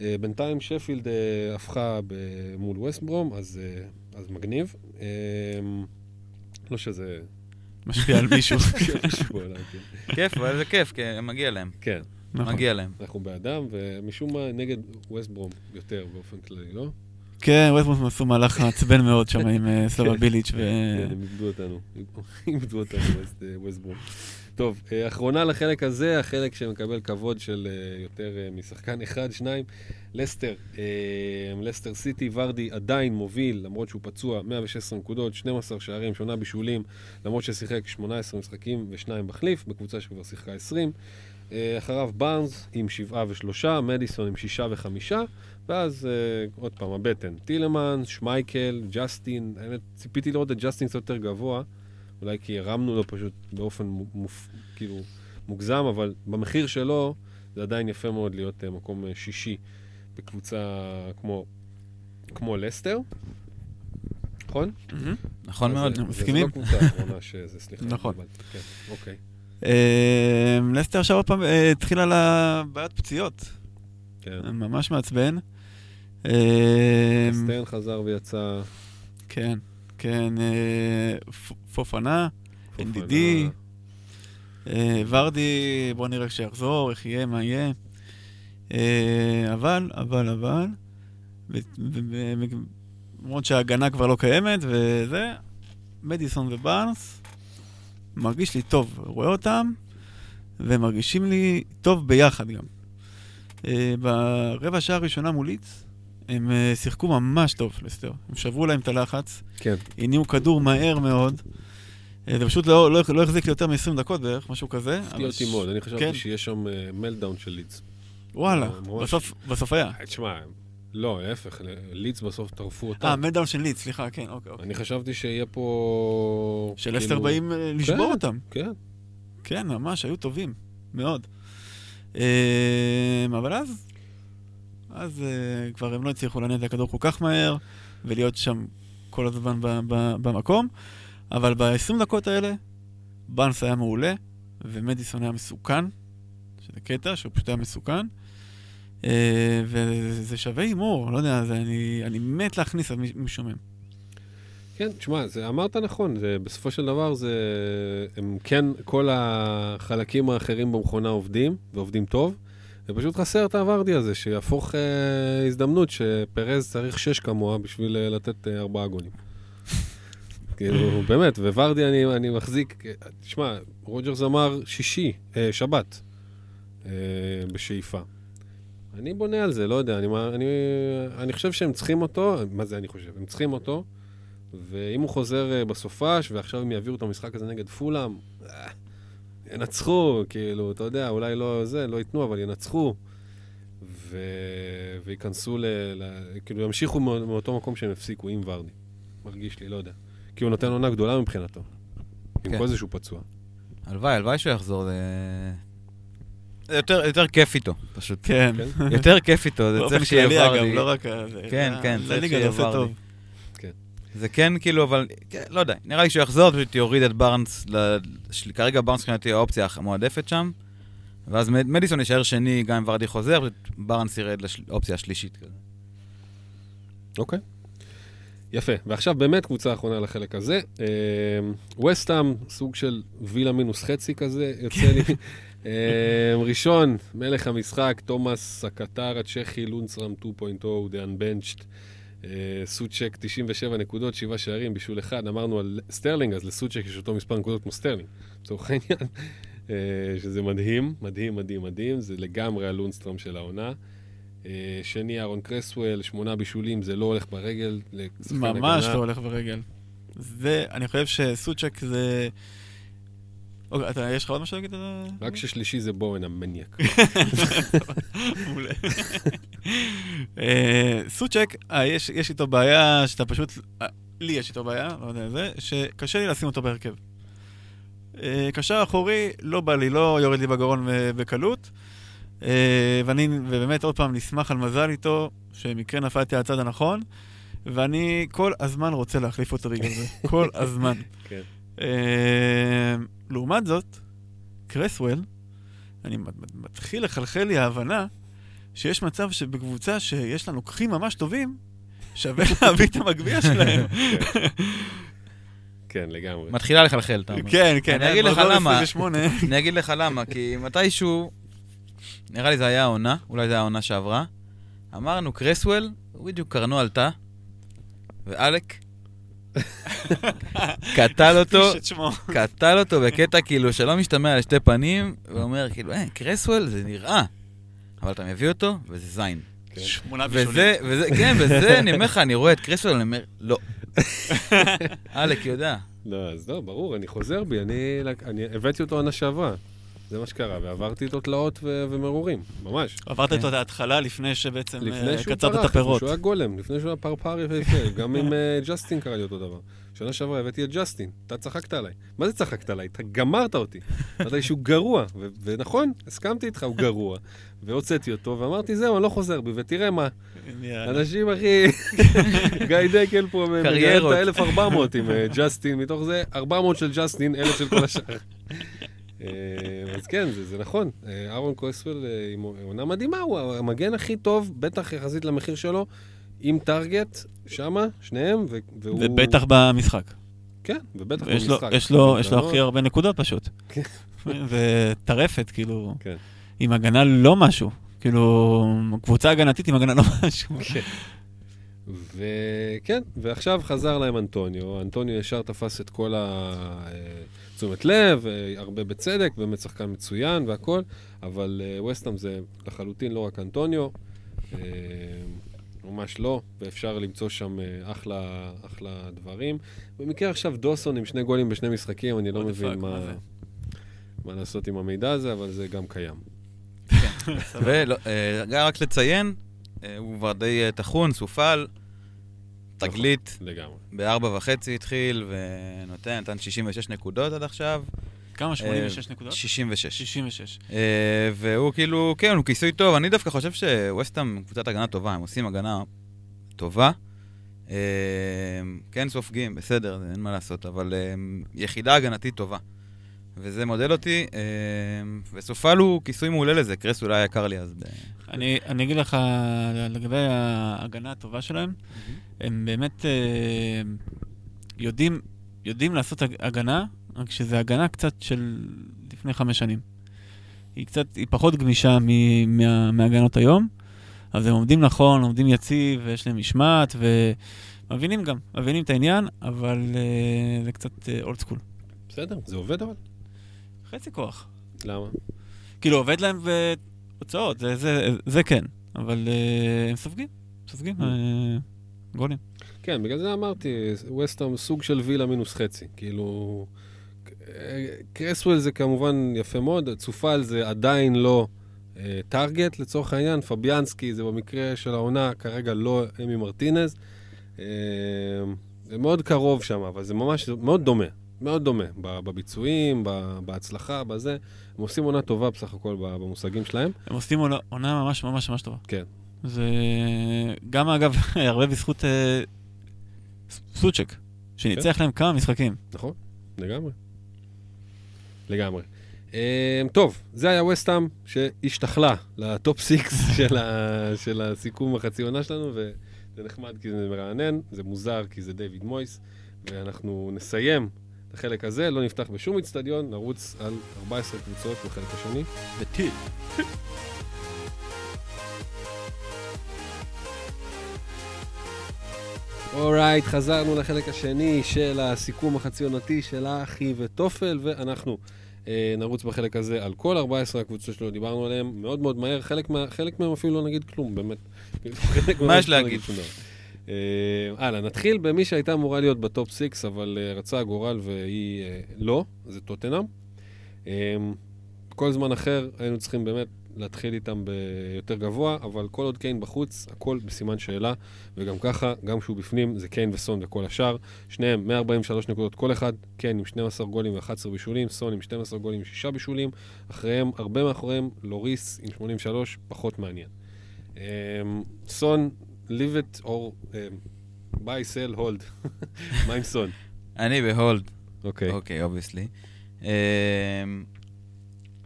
אה, בינתיים שפילד אה, הפכה ב- מול ווסט ברום, אז, אה, אז מגניב. אה, לא שזה... משפיע על מישהו. כן. כיף, אבל זה כיף, כי מגיע להם. כן, נכון. מגיע להם. אנחנו באדם, ומשום מה נגד ווסט ברום יותר באופן כללי, לא? כן, ווסטבורם עשו מהלך מעצבן מאוד שם עם אה, סלאבה ביליץ' ו... כן, הם איבדו אותנו. איבדו אותנו, אה, ווסטברום. טוב, אה, אחרונה לחלק הזה, החלק שמקבל כבוד של יותר משחקן אחד, שניים. לסטר, לסטר סיטי, ורדי עדיין מוביל, למרות שהוא פצוע, 116 נקודות, 12 שערים, שונה בישולים, למרות ששיחק 18 משחקים ושניים מחליף, בקבוצה שכבר שיחקה 20. אה, אחריו בארנס עם שבעה ושלושה, מדיסון עם שישה וחמישה, ואז אה, עוד פעם הבטן, טילמנס, שמייקל, ג'סטין, האמת ציפיתי לראות את ג'סטין קצת יותר גבוה, אולי כי הרמנו לו פשוט באופן מו- מופ, כאילו מוגזם, אבל במחיר שלו זה עדיין יפה מאוד להיות אה, מקום אה, שישי בקבוצה כמו, כמו לסטר, נכון? נכון מאוד. זה- מסכימים? זה לא קבוצה האחרונה שזה, סליחה. נכון. כן, אוקיי. אה, לסטר עכשיו עוד פעם אה, התחילה לה בעיית פציעות. כן. ממש מעצבן. אה, סטרן חזר ויצא. כן, כן, אה, פופנה. NDD. אה, ורדי, בוא נראה כשיחזור, איך יהיה, מה יהיה. אבל, אבל, אבל, למרות שההגנה כבר לא קיימת וזה, מדיסון ובארנס, מרגיש לי טוב, רואה אותם, והם מרגישים לי טוב ביחד גם. אה, ברבע שעה הראשונה מול ליץ, הם אה, שיחקו ממש טוב, לסטר. הם שברו להם את הלחץ, כן. הניעו כדור מהר מאוד. אה, זה פשוט לא, לא, לא החזיק לי יותר מ-20 דקות בערך, משהו כזה. הפתיע אותי ש- מאוד, אני כן. חשבתי שיש שם מלדאון של לידס. וואלה. בסוף, בסוף היה. תשמע, לא, להפך, לידס בסוף טרפו אותם. אה, מלדאון של ליץ, סליחה, כן, אוקיי, אוקיי. אני חשבתי שיהיה פה... של אסטר כאילו- באים אה, לשבור כן. אותם. כן, כן, ממש, היו טובים, מאוד. אה, אבל אז, אז אה, כבר הם לא הצליחו להניע את הכדור כל כך מהר, ולהיות שם כל הזמן במקום. אבל ב-20 דקות האלה, באנס היה מעולה, ומדיסון היה מסוכן, שזה קטע, שהוא פשוט היה מסוכן. אה, וזה שווה הימור, לא יודע, זה, אני, אני מת להכניס מי- מישהו מהם. כן, תשמע, זה, אמרת נכון, זה, בסופו של דבר זה... הם כן, כל החלקים האחרים במכונה עובדים, ועובדים טוב, ופשוט חסר את הוורדי הזה, שיהפוך אה, הזדמנות שפרז צריך שש כמוה בשביל אה, לתת אה, ארבעה גולים. כאילו, באמת, וורדי אני, אני מחזיק, אה, תשמע, רוג'רס אמר שישי, אה, שבת, אה, בשאיפה. אני בונה על זה, לא יודע, אני, אני, אני חושב שהם צריכים אותו, מה זה אני חושב? הם צריכים אותו, ואם הוא חוזר אה, בסופש, ועכשיו הם יעבירו את המשחק הזה נגד פולאם, אה, ינצחו, כאילו, אתה יודע, אולי לא זה, לא ייתנו, אבל ינצחו, ו... וייכנסו ל... ל... כאילו, ימשיכו מא- מאותו מקום שהם הפסיקו, עם ורדי. מרגיש לי, לא יודע. כי הוא נותן עונה גדולה מבחינתו. עם כן. כל זה שהוא פצוע. הלוואי, הלוואי שהוא יחזור, זה... יותר, יותר כיף איתו, פשוט. כן. כן? יותר כיף איתו, זה באופן צריך שיהיה כללי, אגב. לא רק... כן, זה- כן, זה צריך זה עושה ורדי. טוב. זה כן כאילו, אבל כן, לא יודע, נראה לי שהוא יחזור, פשוט יוריד את בארנס, ל... של... כרגע בארנס מבחינתי האופציה המועדפת שם, ואז מד- מדיסון יישאר שני גם אם ורדי חוזר, פשוט בארנס ירד לאופציה השלישית כזה. אוקיי. יפה. ועכשיו באמת קבוצה אחרונה לחלק הזה. וסטאם, סוג של וילה מינוס חצי כזה, יוצא לי. אה, ראשון, מלך המשחק, תומאס הקטר הצ'כי, לונדסטרם 2.0, The Unbenched. אה, סוצ'ק 97 נקודות, 7 שערים, בישול אחד. אמרנו על סטרלינג, אז לסוצ'ק יש אותו מספר נקודות כמו סטרלינג, לצורך העניין. אה, שזה מדהים, מדהים, מדהים, מדהים. זה לגמרי הלונדסטרם של העונה. שני, אהרון קרסוול, שמונה בישולים, זה לא הולך ברגל. ממש הגנה. לא הולך ברגל. זה, אני חושב שסוצ'ק זה... אוקיי, אתה, יש לך עוד משהו להגיד? רק ששלישי זה בואן המניאק. מעולה. אה, סוצ'ק, אה, יש איתו בעיה שאתה פשוט... אה, לי יש איתו בעיה, לא יודע זה, שקשה לי לשים אותו בהרכב. קשר אחורי, לא בא לי, לא יורד לי בגרון בקלות. ואני, ובאמת, עוד פעם, נסמך על מזל איתו, שמקרה נפלתי על הצד הנכון, ואני כל הזמן רוצה להחליף אותו בגלל זה. כל הזמן. כן. אה, לעומת זאת, קרסוול, אני מת- מת- מתחיל לחלחל לי ההבנה שיש מצב שבקבוצה שיש לה לוקחים ממש טובים, שווה להביא את המגביה שלהם. כן, לגמרי. מתחילה לחלחל, אתה אומר. כן, כן. אני אגיד לך למה. 28. אני אגיד לך למה, כי מתישהו, נראה לי זה היה העונה, אולי זה היה העונה שעברה, אמרנו, קרסוול, בדיוק קרנו עלתה, ואלק קטל אותו. קטל אותו בקטע כאילו שלא משתמע לשתי פנים, ואומר כאילו, אה, קרסוול זה נראה, אבל אתה מביא אותו, וזה זין. כן. שמונה בישולים. וזה, וזה, כן, וזה, אני אומר לך, אני רואה את קרסוול, אני אומר, לא. אלק יודע. לא, אז לא, ברור, אני חוזר בי, אני, אני הבאתי אותו עונה שעברה. זה מה שקרה, ועברתי איתו תלאות ו- ומרורים, ממש. עברת כן. איתו את ההתחלה לפני שבעצם אה, לפני שהוא קצרת את פרח, הפירות. שהוא היה גולם, לפני שהוא היה פרפר יפהפה, גם עם אה, ג'סטין קרה לי אותו דבר. שנה שעברה הבאתי את ג'סטין, אתה צחקת עליי. מה זה צחקת עליי? אתה גמרת אותי. אמרת לי שהוא גרוע, ו- ונכון, הסכמתי איתך, הוא גרוע. והוצאתי אותו, ואמרתי, זהו, אני לא חוזר בי, ותראה מה. אנשים, אחי, גיא דקל פה קריירות. ה-1400 עם אה, ג'סטין, מתוך זה 400 של ג'סטין, 1,000 של כל השאר. אה, אז כן, זה, זה נכון. אה, אהרון קויסוול אה, עם עונה מדהימה, הוא המגן הכי טוב, בטח יחסית למחיר שלו, עם טארגט, שמה, שניהם, והוא... ובטח במשחק. כן, ובטח יש לו- במשחק. יש לו- יש לו הכי הרבה נקודות פשוט. כן. וטרפת, כאילו, כן. עם הגנה לא משהו. כאילו, קבוצה הגנתית עם הגנה לא משהו. כן. וכן, ועכשיו חזר להם אנטוניו. אנטוניו ישר תפס את כל התשומת לב, אה, הרבה בצדק, באמת שחקן מצוין והכל, אבל אה, וסטאם זה לחלוטין לא רק אנטוניו, אה, ממש לא, ואפשר למצוא שם אה, אחלה, אחלה דברים. במקרה עכשיו דוסון עם שני גולים בשני משחקים, אני לא מבין מה מה, לעשות עם המידע הזה, אבל זה גם קיים. ורק לציין, אה, הוא כבר די אה, טחון, סופל, תגלית, לגמרי. בארבע וחצי התחיל, ונותן, נתן 66 נקודות עד עכשיו. כמה? 86 נקודות? 66. 66. אה, והוא כאילו, כן, הוא כיסוי טוב. אני דווקא חושב שווסטהאם קבוצת הגנה טובה, הם עושים הגנה טובה. אה, כן סופגים, בסדר, זה אין מה לעשות, אבל אה, יחידה הגנתית טובה. וזה מודד אותי, אה, וסופל הוא כיסוי מעולה לזה, קרס אולי יקר לי אז. ב- אני, אני אגיד לך, לגבי ההגנה הטובה שלהם, הם באמת אה, יודעים, יודעים לעשות הג- הגנה, רק שזה הגנה קצת של לפני חמש שנים. היא קצת, היא פחות גמישה מ, מה, מהגנות היום, אז הם עומדים נכון, עומדים יציב, ויש להם משמעת, ומבינים גם, מבינים את העניין, אבל אה, זה קצת אולד סקול. בסדר, זה עובד אבל. חצי כוח. למה? כאילו, עובד להם והוצאות, זה, זה, זה כן, אבל אה, הם סופגים, סופגים. אה, גולים. כן, בגלל זה אמרתי, ווסטהאם סוג של וילה מינוס חצי. כאילו, קרסוול זה כמובן יפה מאוד, צופל זה עדיין לא אה, טארגט לצורך העניין, פביאנסקי זה במקרה של העונה כרגע לא אמי מרטינז. אה, זה מאוד קרוב שם, אבל זה ממש זה מאוד דומה, מאוד דומה בביצועים, בהצלחה, בזה. הם עושים עונה טובה בסך הכל במושגים שלהם. הם עושים עונה, עונה ממש ממש ממש טובה. כן. זה גם אגב, הרבה בזכות אה, סוצ'ק, שניצח כן. להם כמה משחקים. נכון, לגמרי. לגמרי. Um, טוב, זה היה וסטאם שהשתחלה ל top six של, ה, של הסיכום החצי עונה שלנו, וזה נחמד כי זה מרענן, זה מוזר כי זה דיוויד מויס, ואנחנו נסיים החלק הזה, לא נפתח בשום איצטדיון, נרוץ על 14 קבוצות בחלק השני. וטיל. אורייט, חזרנו לחלק השני של הסיכום החצי עונתי של האחי וטופל, ואנחנו אה, נרוץ בחלק הזה על כל 14 הקבוצות שלא דיברנו עליהן מאוד מאוד מהר, חלק, מה, חלק מהם אפילו לא נגיד כלום, באמת. מה יש לא להגיד? אה, הלאה, נתחיל במי שהייתה אמורה להיות בטופ 6, אבל אה, רצה הגורל והיא אה, לא, זה טוטנאם. כל זמן אחר היינו צריכים באמת להתחיל איתם ביותר גבוה, אבל כל עוד קיין בחוץ, הכל בסימן שאלה. וגם ככה, גם כשהוא בפנים, זה קיין וסון וכל השאר. שניהם 143 נקודות כל אחד, קיין עם 12 גולים ו-11 בישולים, סון עם 12 גולים ו-6 בישולים. אחריהם, הרבה מאחוריהם, לוריס עם 83, פחות מעניין. סון, leave it or um, buy, sell, hold. מה עם סון? אני ב hold. אוקיי. אוקיי, obviously.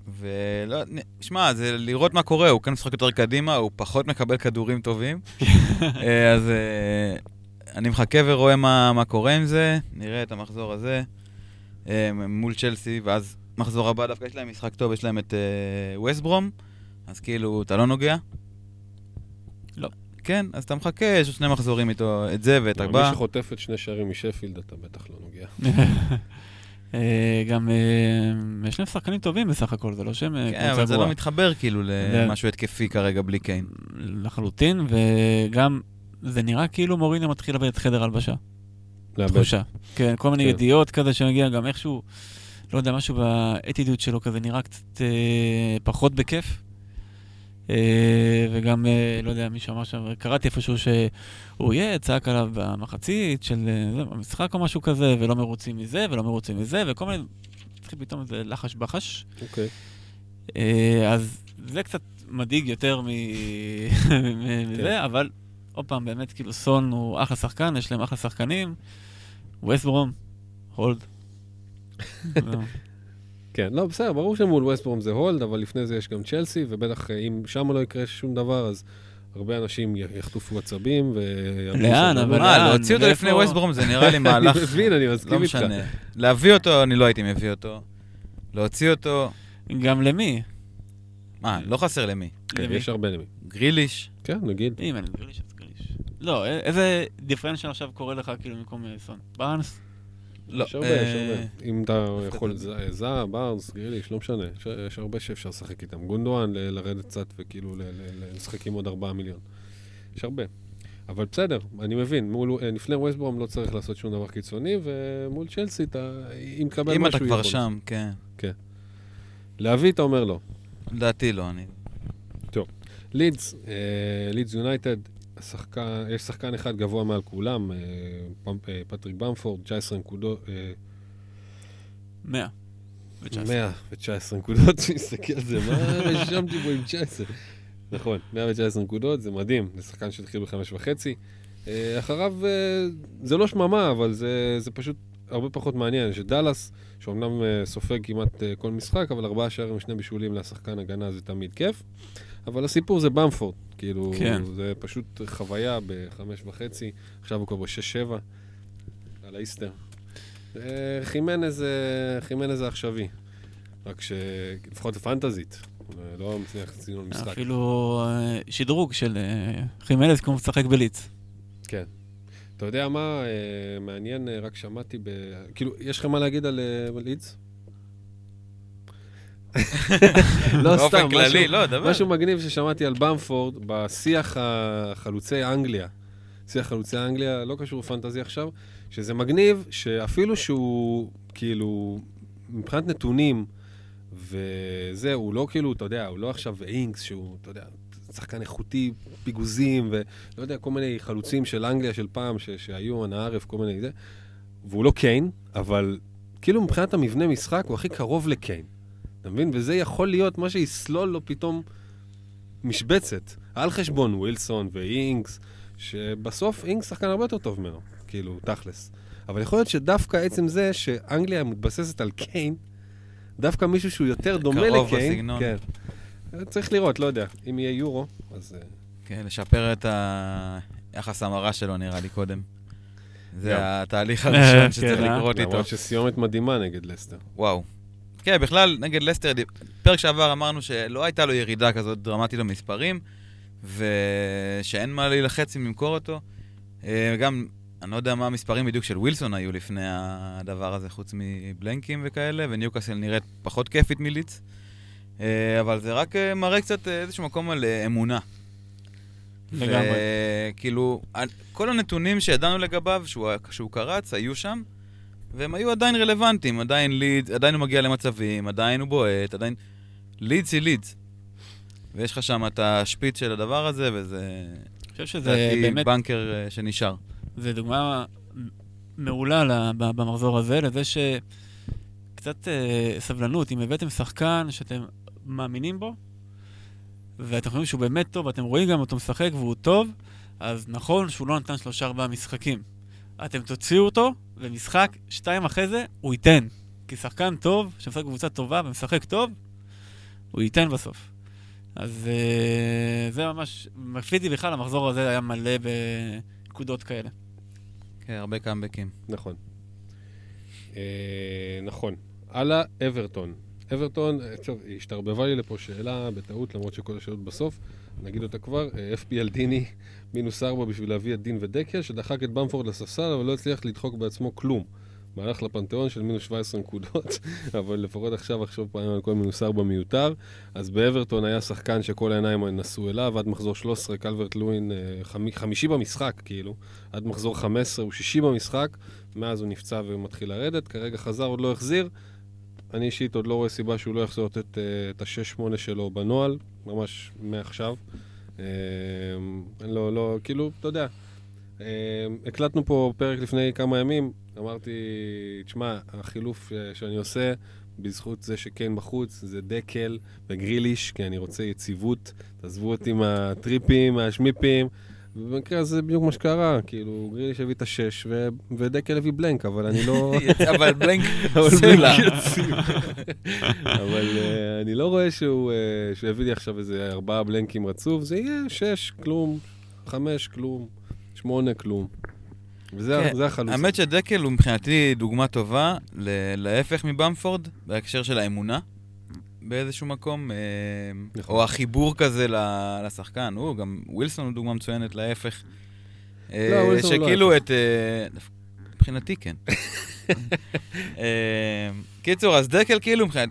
ולא, נ- שמע, זה לראות מה קורה, הוא כן משחק יותר קדימה, הוא פחות מקבל כדורים טובים. אה, אז אה, אני מחכה ורואה מה, מה קורה עם זה, נראה את המחזור הזה אה, מול צ'לסי, ואז מחזור הבא דווקא יש להם משחק טוב, יש להם את ווסטברום, אז כאילו, אתה לא נוגע? לא. כן, אז אתה מחכה, יש שני מחזורים איתו, את זה ואת מי הבא. שחוטפת שני שערים משפילד, אתה בטח לא נוגע. אה, גם אה, יש להם שחקנים טובים בסך הכל, זה לא שהם אה, כן, קבוצה אבל זה לא גרועה. מתחבר כאילו למשהו התקפי כרגע בלי קיין. לחלוטין, וגם זה נראה כאילו מוריניו מתחיל לאבד את חדר הלבשה. לאבד. תחושה. כן, כל מיני כן. ידיעות כזה שמגיע, גם איכשהו, לא יודע, משהו באטידוד שלו כזה נראה קצת פחות בכיף. אה, וגם, אה, לא יודע, מישהו אמר שם, קראתי איפשהו שהוא יהיה, צעק עליו במחצית של אה, זה, במשחק או משהו כזה, ולא מרוצים מזה, ולא מרוצים מזה, וכל מיני, התחיל פתאום איזה לחש בחש. אוקיי. אה, אז זה קצת מדאיג יותר מ- מזה, אבל עוד פעם, באמת, כאילו, סון הוא אחלה שחקן, יש להם אחלה שחקנים. ווסטברום, הולד. כן, לא, בסדר, ברור שמול ווסטברום זה הולד, אבל לפני זה יש גם צ'לסי, ובטח אה, אם שם לא יקרה שום דבר, אז הרבה אנשים יחטופו עצבים ויעברו לאן? אבל. מה, לאן? להוציא אותו לפני ווסטברום זה נראה לי מהלך... אני מבין, אני מסכים לא איתך. משנה. להביא אותו, אני לא הייתי מביא אותו. להוציא אותו, גם למי? מה, לא חסר למי. כן, למי? יש הרבה למי. גריליש, כן, נגיד. אם אין גריליש, אז גריליש. לא, איזה דיפרנציאל עכשיו קורה לך, כאילו, במקום אה, סון? בארנס? לא. יש הרבה, אה, יש הרבה. אם אתה יכול, את ז- זהה, בארנס, גריליש, לא משנה. יש- יש הרבה שאפשר לשחק איתם. גונדואן, ל- לרדת קצת וכאילו ל- ל- ל- לשחק עם עוד 4 מיליון. יש הרבה. אבל בסדר, אני מבין, מול, אה, לפני ווסטברום לא צריך לעשות שום דבר קיצוני, ומול צ'לסי, אתה, אם תקבל משהו, אם אתה כבר יכול. שם, כן. להביא, אתה אומר לא. לדעתי לא, אני... לידס, אה, לידס יונייטד, השחקן- יש שחקן אחד גבוה מעל כולם, אה, אה, פטריק במפורד, 19 נקודות, אה, 100. ו-19. 119 נקודות, תסתכל על זה, מה רשמתי פה עם 19? נכון, 119 נקודות, זה מדהים, זה שחקן שהתחיל בחמש וחצי. אה, אחריו, זה לא שממה, אבל זה, זה פשוט הרבה פחות מעניין. שדאלאס, שאומנם סופג כמעט כל משחק, אבל ארבעה שערים ושני בישולים לשחקן הגנה זה תמיד כיף. אבל הסיפור זה במפורד, כאילו, כן. זה פשוט חוויה בחמש וחצי, עכשיו הוא כבר בשש שבע, על האיסטר. אה, חימנז, אה, חימנז העכשווי, רק שלפחות פנטזית, אה, לא מצליח סגנון משחק. אפילו אה, שדרוג של אה, חימנז כמו משחק בליץ. כן. אתה יודע מה מעניין, רק שמעתי ב... כאילו, יש לכם מה להגיד על לידס? לא באופן סתם, כללי, משהו- לא, דבר. משהו מגניב ששמעתי על במפורד בשיח החלוצי אנגליה. שיח חלוצי אנגליה, לא קשור לפנטזי עכשיו, שזה מגניב שאפילו שהוא, כאילו, מבחינת נתונים, וזה, הוא לא כאילו, אתה יודע, הוא לא עכשיו אינקס, שהוא, אתה יודע, שחקן איכותי, פיגוזים, ולא יודע, כל מיני חלוצים של אנגליה של פעם, ש, שהיו אנא ערף, כל מיני זה, והוא לא קיין, אבל כאילו מבחינת המבנה משחק הוא הכי קרוב לקיין. אתה מבין? וזה יכול להיות מה שיסלול לו פתאום משבצת, על חשבון ווילסון ואינגס, שבסוף אינגס שחקן הרבה יותר טוב ממנו, כאילו, תכלס. אבל יכול להיות שדווקא עצם זה שאנגליה מתבססת על קיין, דווקא מישהו שהוא יותר דומה קרוב לקיין, בסגנון. כן. צריך לראות, לא יודע. אם יהיה יורו, אז... אה, כן, לשפר את היחס המרה שלו נראה לי קודם. זה. התהליך הראשון כן, שצריך? לקרות איתו. למרות שסיומת מדהימה נגד לסטר. וואו. כן, בכלל, נגד לסטר, פרק שעבר אמרנו שלא הייתה לו ירידה כזאת דרמטית במספרים, ושאין מה להילחץ אם למכור אותו. אה, גם, אני לא יודע מה המספרים בדיוק של ווילסון היו לפני הדבר הזה, חוץ מבלנקים וכאלה, וניוקאסל נראית פחות כיפית מליץ. אה, אבל זה רק אה, מראה קצת איזשהו מקום על אמונה. לגמרי. וכאילו, ה- כל הנתונים שידענו לגביו, שהוא, שהוא קרץ, היו שם, והם היו עדיין רלוונטיים, עדיין לידס, עדיין הוא מגיע למצבים, עדיין הוא בועט, עדיין... לידס היא לידס. ויש לך שם את השפיץ של הדבר הזה, וזה... אני חושב שזה לדעתי באמת, בנקר אה, שנשאר. זה דוגמה מעולה במחזור הזה, לזה שקצת אה, סבלנות, אם הבאתם שחקן שאתם מאמינים בו, ואתם חושבים שהוא באמת טוב, ואתם רואים גם אותו משחק והוא טוב, אז נכון שהוא לא נתן שלושה ארבעה משחקים. אתם תוציאו אותו, ומשחק שתיים אחרי זה, הוא ייתן. כי שחקן טוב, שמשחק בקבוצה טובה ומשחק טוב, הוא ייתן בסוף. אז אה, זה ממש, מפיתי בכלל, המחזור הזה היה מלא בנקודות כאלה. כן, הרבה קאמבקים. נכון. אה, נכון. הלאה, אברטון. אברטון, אה, טוב, השתרבבה לי לפה שאלה בטעות, למרות שכל השאלות בסוף, נגיד אותה כבר, אה, FPL דיני, מינוס ארבע בשביל להביא את דין ודקל, שדחק את במפורד לספסל, אבל לא הצליח לדחוק בעצמו כלום. מהלך לפנתיאון של מינוס 17 נקודות, אבל לפחות עכשיו אחשוב פעמים על כל מינוס ארבע מיותר. אז באברטון היה שחקן שכל העיניים נסעו אליו, עד מחזור 13, קלברט לואין, אה, חמ... חמישי במשחק, כאילו. עד מחזור 15 הוא שישי במשחק, מאז הוא נפצע ומתחיל לרדת, כרגע חזר, עוד לא החזיר. אני אישית עוד לא רואה סיבה שהוא לא יחזור לתת אה, את ה-6-8 שלו בנוהל, ממש מעכשיו. לא, לא, כאילו, אתה יודע. אה, הקלטנו פה פרק לפני כמה ימים, אמרתי, תשמע, החילוף שאני עושה, בזכות זה שקיין בחוץ, זה דקל וגריליש, כי אני רוצה יציבות. תעזבו אותי מהטריפים, מהשמיפים. ובמקרה הזה בדיוק מה שקרה, כאילו, גריליש הביא את השש, ו- ודקל הביא בלנק, אבל אני לא... אבל בלנק סלע. אבל אה, אני לא רואה שהוא אה, שהוא יביא לי עכשיו איזה ארבעה בלנקים רצוף, זה יהיה שש, כלום, חמש, כלום, שמונה, כלום. וזה כן, החלוץ. האמת שדקל הוא מבחינתי דוגמה טובה ל- להפך מבמפורד, בהקשר של האמונה באיזשהו מקום, אה, נכון. או החיבור כזה לשחקן. הוא, גם ווילסון הוא דוגמה מצוינת להפך. אה, לא, ווילסון הוא לא שכאילו. את... אה, מבחינתי כן. אה, קיצור, אז דקל כאילו מבחינת...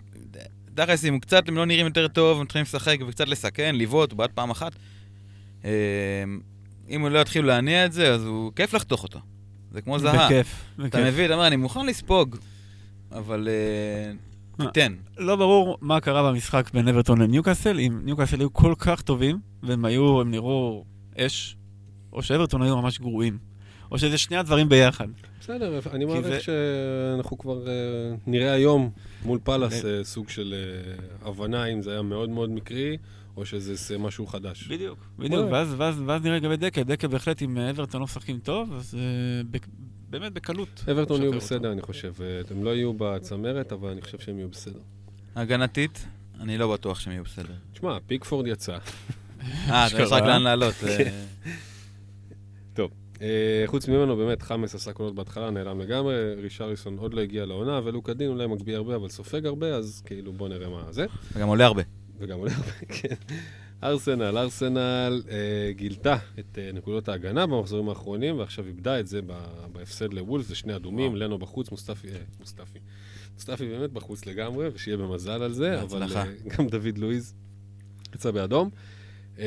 תכלס, אם הוא קצת, הם לא נראים יותר טוב, הם מתחילים לשחק וקצת לסכן, לבעוט, בעט פעם אחת. אה, אם הוא לא יתחיל להניע את זה, אז הוא כיף לחתוך אותו. זה כמו זהה. בכיף, אתה בכיף. מבין, אתה אומר, אני מוכן לספוג, אבל אה? תיתן. לא ברור מה קרה במשחק בין אברטון לניוקאסל, אם ניוקאסל היו כל כך טובים, והם היו, הם נראו אש, או שאברטון היו ממש גרועים. או שזה שני הדברים ביחד. בסדר, אני מעריך זה- שאנחנו כבר אה, נראה היום מול פאלאס ו- אה, סוג של אה, הבנה אם זה היה מאוד מאוד מקרי, או שזה זה משהו חדש. בדיוק. בדיוק. ואז, ואז, ואז נראה לגבי דקל. דקל בהחלט, אם אברטון לא משחקים טוב, אז אה, בק- באמת בקלות. אברטון יהיו בסדר, אני חושב. הם לא יהיו בצמרת, אבל אני חושב שהם יהיו בסדר. הגנתית, אני לא בטוח שהם יהיו בסדר. תשמע, פיקפורד יצא. אה, יש רק לאן לעלות. אה, כן. אה, חוץ ממנו, באמת, חמאס עשה קולות בהתחלה, נעלם לגמרי, רישריסון עוד לא הגיע לעונה, ולוקה דין אולי מגביה הרבה, אבל סופג הרבה, אז כאילו בוא נראה מה זה. וגם עולה הרבה. וגם עולה הרבה, כן. ארסנל, ארסנל אה, גילתה את אה, נקודות ההגנה במחזורים האחרונים, ועכשיו איבדה את זה ב- בהפסד לוולבס, זה שני אדומים, וואו. לנו בחוץ, מוסטפי, אה, מוסטפי. מוסטפי באמת בחוץ לגמרי, ושיהיה במזל על זה, אבל בהצלחה. אה, גם דוד לואיז יצא באדום. אה,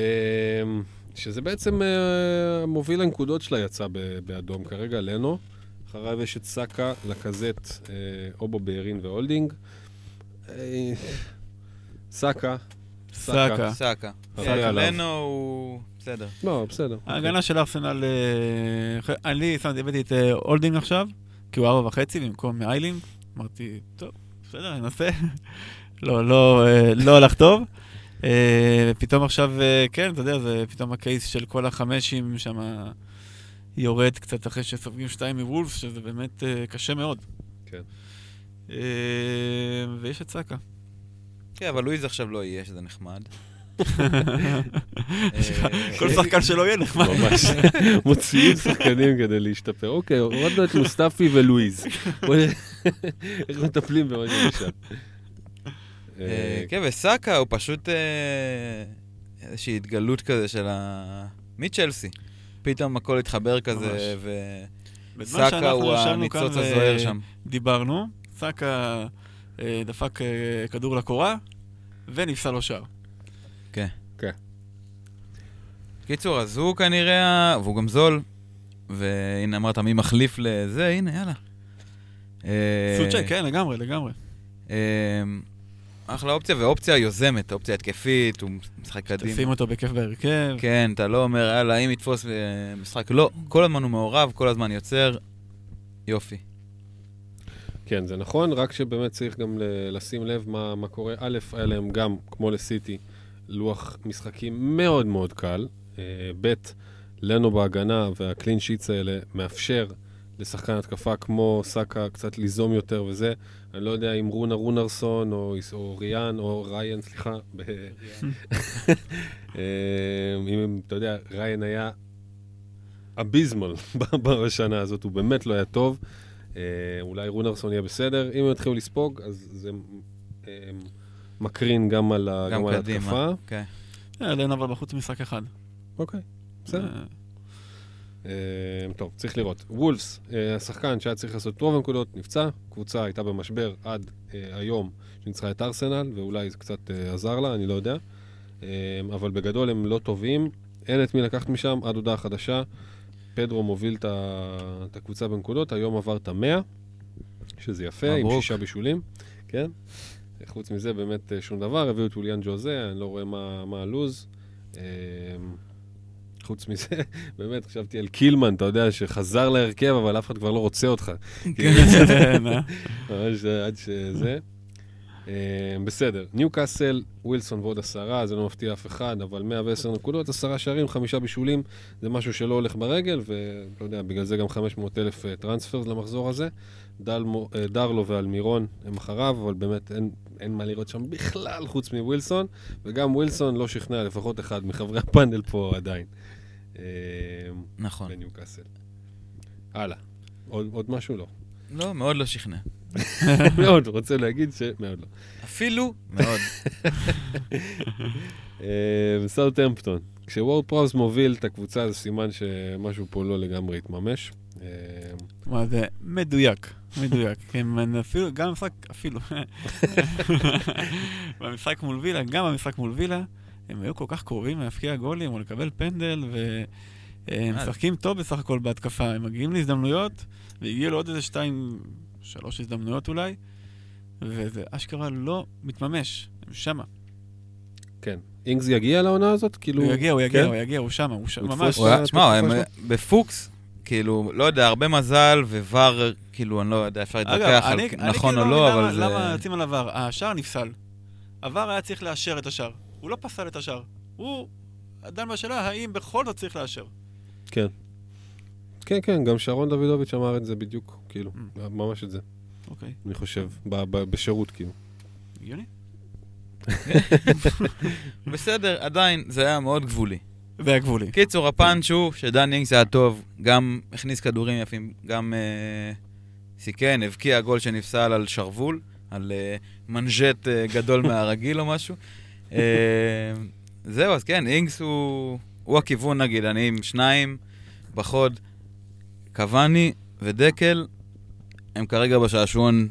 שזה בעצם אה, מוביל הנקודות שלה יצא ב- באדום כרגע, לנו. אחריו יש את סאקה, לקזט, אה, אובו בארין והולדינג. אה, סאקה, סאקה. סאקה. אה, עליו. לנו הוא... בסדר. לא, בסדר. ההגנה של ארסנל, אה, אני שמתי, הבאתי את אה, הולדינג עכשיו, כי הוא ארבע וחצי במקום איילינג. אמרתי, טוב, בסדר, ננסה. לא, לא, לא הלך טוב. ופתאום עכשיו, כן, אתה יודע, זה פתאום ה case של כל החמשים שם יורד קצת אחרי שסופגים שתיים מוולבס, שזה באמת קשה מאוד. כן. ויש את סאקה. כן, אבל לואיז עכשיו לא יהיה, שזה נחמד. כל שחקן שלא יהיה נחמד. ממש. מוציאים שחקנים כדי להשתפר. אוקיי, הורדנו את מוסטפי ולואיז. איך מטפלים במה שנשאר. אה, כן, וסאקה הוא פשוט אה, איזושהי התגלות כזה של ה... מצ'לסי. פתאום הכל התחבר כזה, וסאקה הוא הניצוץ הזוהר שם. דיברנו, סאקה אה, דפק אה, כדור לקורה, ונפסל לו שער. קיצור, אז הוא כנראה, והוא גם זול, והנה אמרת מי מחליף לזה, הנה, יאללה. אה, סוצ'ק, כן, לגמרי, לגמרי. אה, אחלה אופציה, ואופציה יוזמת, אופציה התקפית, הוא משחק קדימה. תשים אותו בכיף בהרכב. כן, אתה לא אומר, יאללה, אם יתפוס אה, משחק, לא, כל הזמן הוא מעורב, כל הזמן יוצר, יופי. כן, זה נכון, רק שבאמת צריך גם לשים לב מה, מה קורה. א', היה להם גם, כמו לסיטי, לוח משחקים מאוד מאוד קל. אה, ב', לנו בהגנה והקלין שיטס האלה מאפשר לשחקן התקפה כמו סאקה קצת ליזום יותר וזה. אני לא יודע אם רונה רונרסון או, או ריאן או ריין, סליחה. אה, אם אתה יודע, ריין היה אביזמל בשנה הזאת, הוא באמת לא היה טוב. אה, אולי רונרסון יהיה בסדר. אם הם יתחילו לספוג, אז זה אה, מקרין גם על ה- גם גם על קדימה. ההתקפה. כן. אה, עדיין אבל בחוץ משחק אחד. אוקיי, בסדר. אה, אה, טוב, צריך לראות. וולפס, אה, השחקן שהיה צריך לעשות רוב הנקודות, נפצע. קבוצה הייתה במשבר עד אה, היום, שניצחה את ארסנל, ואולי זה קצת אה, עזר לה, אני לא יודע. אה, אבל בגדול הם לא טובים. אין את מי לקחת משם עד הודעה חדשה. פדרו מוביל את הקבוצה בנקודות, היום עבר את המאה, שזה יפה, עם מברוק. שישה בישולים, כן? חוץ מזה, באמת אה, שום דבר, הביאו את אוליאן ג'וזה, אני לא רואה מה, מה הלו"ז. אה, חוץ מזה, באמת, חשבתי על קילמן, אתה יודע, שחזר להרכב, אבל אף אחד כבר לא רוצה אותך. כן, אה? ממש עד שזה. אה, בסדר, ניו קאסל, ווילסון ועוד עשרה, זה לא מפתיע אף אחד, אבל 110 נקודות, עשרה שערים, חמישה בישולים, זה משהו שלא הולך ברגל, ואתה יודע, בגלל זה גם 500 אלף טרנספרס למחזור הזה. דלמו, אה, דרלו ואלמירון הם אחריו, אבל באמת אין, אין מה לראות שם בכלל חוץ מווילסון, וגם ווילסון לא שכנע לפחות אחד מחברי הפאנל פה עדיין. אה, נכון. בניו קאסל. הלאה. עוד, עוד משהו? לא. לא, מאוד לא שכנע. מאוד, רוצה להגיד שמאוד לא. אפילו מאוד. אה, סאוטהמפטון. כשוורד פראוס מוביל את הקבוצה, זה סימן שמשהו פה לא לגמרי התממש. אה, מה זה מדויק, מדויק. כן, אפילו, גם במשחק, אפילו. במשחק מול וילה, גם במשחק מול וילה, הם היו כל כך קרובים להפקיע גולים או לקבל פנדל, והם אה. משחקים טוב בסך הכל בהתקפה. הם מגיעים להזדמנויות, והגיעו לעוד איזה שתיים, שלוש הזדמנויות אולי, וזה אשכרה לא מתממש, הם שמה. כן. אינגס יגיע לעונה הזאת? כאילו... הוא יגיע, הוא יגיע, כן? הוא יגיע, הוא שמה, הוא שמה, ממש. יתפוס הוא היה- אתה שמע, הם בפוקס, כאילו, לא יודע, הרבה מזל, וVAR, כאילו, אני לא יודע, אפשר להתווכח על אני, אני נכון כאילו או לא לא, אבל למה, למה זה... יוצאים על עבר? השער נפסל. עבר היה צריך לאשר את השער. הוא לא פסל את השער. הוא דן בשאלה האם בכל זאת צריך לאשר. כן. כן, כן, גם שרון דוידוביץ' אמר את זה בדיוק, כאילו, Mm. ממש את זה, אוקיי, אני חושב, בשירות, כאילו. הגיוני. בסדר, עדיין, זה היה מאוד גבולי. זה היה גבולי. קיצור, הפאנץ' הוא שדן אינגס היה טוב, גם הכניס כדורים יפים, גם אה, סיכן, הבקיע גול שנפסל על שרוול, על אה, מנז'ט אה, גדול מהרגיל או משהו. זהו, אז כן, אינגס הוא, הוא הכיוון נגיד, אני עם שניים בחוד, קוואני ודקל, הם כרגע בשעשועון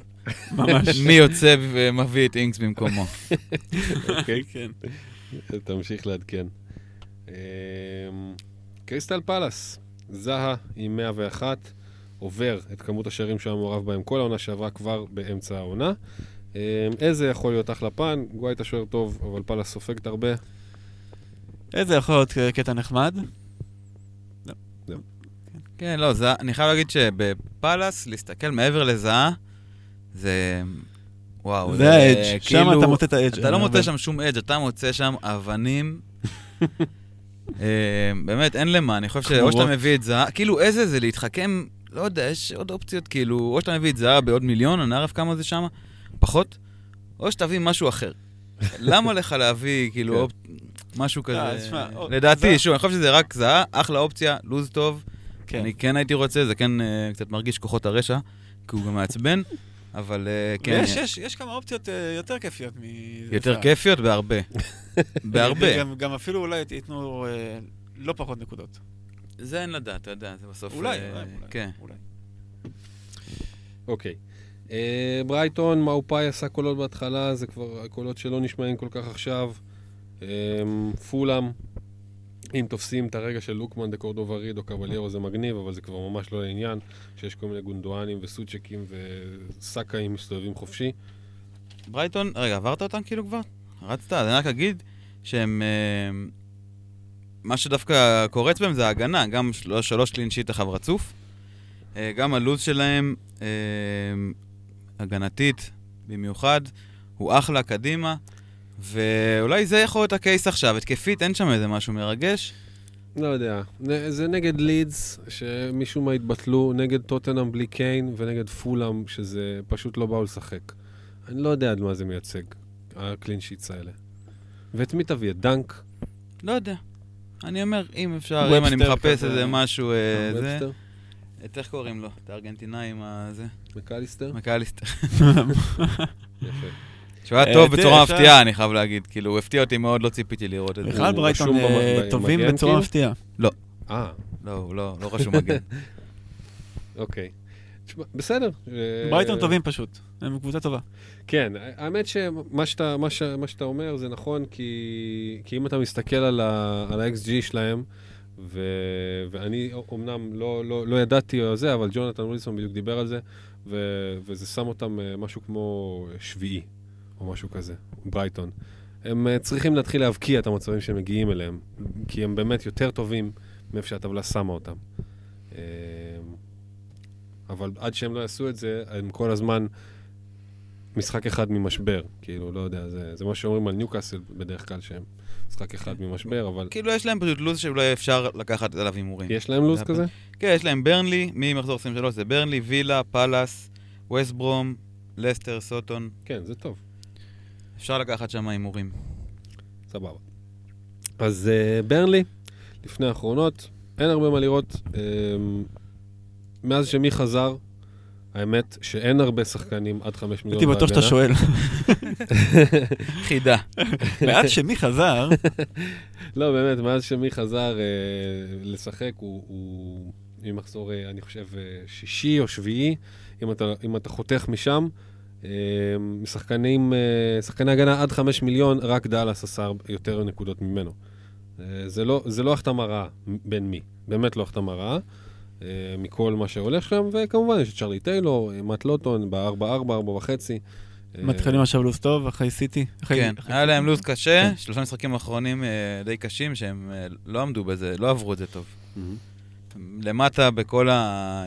ממש. מי יוצא ומביא את אינגס במקומו. אוקיי, כן. תמשיך לעדכן. אמ, קריסטל פלאס, זהה עם 101, עובר את כמות השערים שהיה מעורב בהם כל העונה שעברה כבר באמצע העונה. אמ, איזה יכול להיות אחלה פן, גווייטה שוער טוב, אבל פלאס סופגת הרבה. איזה יכול להיות קטע נחמד? כן, לא, זה, אני חייב להגיד שבפאלאס, להסתכל מעבר לזהה, זה... וואו, זה האדג', שם אתה מוצא את האדג'. אתה לא מוצא שם שום אדג', אתה מוצא שם אבנים. אה, באמת, אין למה, אני חושב שאו שאתה. מביא את זהה, כאילו איזה זה להתחכם, לא יודע, יש עוד אופציות, כאילו, או שאתה מביא את זהה בעוד מיליון, אני לא ערף כמה זה שם, פחות, או שתביא משהו אחר. למה לך להביא, כאילו, כן. משהו כזה? אה, תשמע, או- לדעתי. שוב, אני חושב שזה רק זהה, אחלה אופציה, לוז טוב. כן. אני כן הייתי רוצה, זה כן אה, קצת מרגיש כוחות הרשע, כי הוא גם מעצבן, אבל אה, כן, ויש יש- יש כמה אופציות אה, יותר כיפיות מ... יותר כיפיות בהרבה. בהרבה. גם- גם אפילו אולי ייתנו אה, לא פחות נקודות. זה אין לדעת, אתה יודע, זה בסוף... אולי, אה, אולי, אולי, כן. אולי. אוקיי. אה, ברייטון, מאופאי עשה קולות בהתחלה, זה כבר הקולות שלא נשמעים כל כך עכשיו. פולאם, אם תופסים את הרגע של לוקמן דה קורדובריד או קבליירו זה מגניב, אבל זה כבר ממש לא לעניין, שיש כל מיני גונדואנים וסוצ'קים וסאקאים מסתובבים חופשי. ברייטון, רגע, עברת אותם כאילו כבר? רצת? אז אני רק אגיד שהם... אה, מה שדווקא קורץ בהם זה ההגנה, גם של- שלוש קלין שיט אחריו רצוף. אה, גם הלו"ז שלהם, אה, הגנתית במיוחד, הוא אחלה קדימה. ואולי זה יכול להיות הקייס עכשיו, התקפית, אין שם איזה משהו מרגש. לא יודע, זה נגד לידס, שמשום מה התבטלו, נגד טוטנאם בלי קיין, ונגד פולאם, שזה פשוט לא באו לשחק. אני לא יודע עד מה זה מייצג, ה clean sheets האלה. ואת מי תביא? את דנק? לא יודע. אני אומר, אם אפשר, אם אני מחפש. איזה משהו, אה, זה... ובסטר? את איך קוראים לו? את הארגנטינאי עם הזה? מקליסטר? מקליסטר. יפה. שהוא היה אה, טוב תראה, בצורה מפתיעה, אני חייב להגיד. כאילו, הוא הפתיע אותי מאוד, לא ציפיתי לראות את זה. בכלל ברייטון אה, טובים בצורה כאילו? מפתיעה. אה, לא, לא לא רשום מגן. אוקיי. בסדר. אה, ברייטון טובים פשוט, הם קבוצה טובה. כן, האמת שמה שאתה, מה ש, מה שאתה אומר זה נכון, כי, כי אם אתה מסתכל על, ה, על ה-XG שלהם, ו, ואני אומנם לא, לא, לא ידעתי או זה, אבל ג'ונתן ווילסון בדיוק דיבר על זה, ו, וזה שם אותם אה, משהו כמו שביעי, או משהו כזה, ברייטון. הם אה, צריכים להתחיל להבקיע את המצבים שהם מגיעים אליהם, כי הם באמת יותר טובים מאיפה שהטבלה שמה אותם. אה, אבל עד שהם לא יעשו את זה, הם כל הזמן משחק אחד ממשבר. כאילו, לא יודע, זה, זה מה שאומרים על ניוקאסל בדרך כלל, שהם משחק אחד ממשבר, אבל כאילו, יש להם פשוט לו"ז שאולי אפשר לקחת עליו הימורים. יש להם לו"ז זה כזה? כן, יש להם ברנלי, ממחזור 23 זה ברנלי, וילה, פאלאס, ווסט ברום, לסטר, סוטון. כן, זה טוב, אפשר לקחת שם הימורים. סבבה. אז uh, ברנלי, לפני האחרונות, אין הרבה מה לראות. Um, מאז שמי חזר, האמת שאין הרבה שחקנים עד חמש מיליון הייתי בטוח שאתה שואל. חידה. מאז שמי חזר, לא, באמת, מאז שמי חזר אה, לשחק, הוא, הוא ממחזור, אה, אני חושב, אה, שישי או שביעי, אם אתה, אם אתה חותך משם. אה, משחקנים, אה, שחקני הגנה עד חמש מיליון, רק דאלאס עשה יותר נקודות ממנו. אה, זה לא, זה לא החתמה רעה בין מי, באמת לא החתמה רעה. אה, מכל מה שהולך שם, וכמובן יש את צ'רלי טיילור, מאט לוטון, ב-4-4, 4.5. אה, מתחילים עכשיו לו"ז טוב, אחרי סיטי. כן, היה. להם לו"ז קשה, כן. שלושה משחקים אחרונים אה, די קשים, שהם לא עמדו בזה, לא עברו את זה טוב. למטה בכל אה,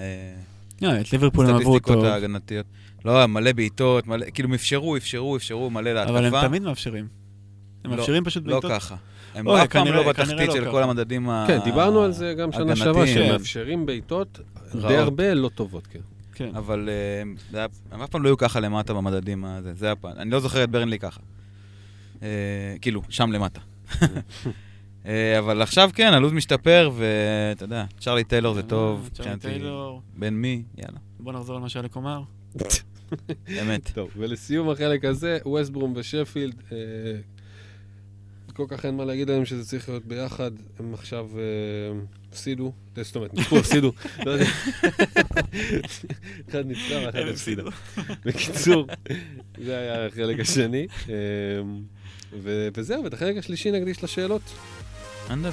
את ליברפול הם עברו ההגנתיות. לא, מלא בעיטות, מלא, כאילו הם אפשרו, אפשרו, אפשרו מלא להתקפה. אבל הם תמיד מאפשרים. הם לא, מאפשרים פשוט לא בעיטות. ככה. הם אוי, אף פעם לא בתחתית לא של. כל המדדים ה... כן, דיברנו על זה גם שנה שעברה. שהם מאפשרים בעיטות די. הרבה לא טובות, כן. כן. אבל אה, הם אף פעם לא היו ככה למטה במדדים הזה, זה הפעם. אני לא זוכר את ברנלי ככה. אה, כאילו, שם למטה. אה, אבל עכשיו כן, הלו"ז משתפר, ואתה יודע, צ'רלי טיילור זה טוב, צ'רלי. טיילור. בין מי? יאללה, בוא נחזור על מה שאלק אמר. אמת. טוב, ולסיום החלק הזה, ווסטברום ושפילד, אה, כל כך אין מה להגיד עליהם שזה צריך להיות ביחד, הם עכשיו אה, הפסידו, אה, זאת אומרת, ניצחו, הפסידו, לא יודע. אחד ניצחה ואחד הפסידה. בקיצור, זה היה החלק השני. וזהו, ואת החלק השלישי נקדיש לשאלות. אנדל.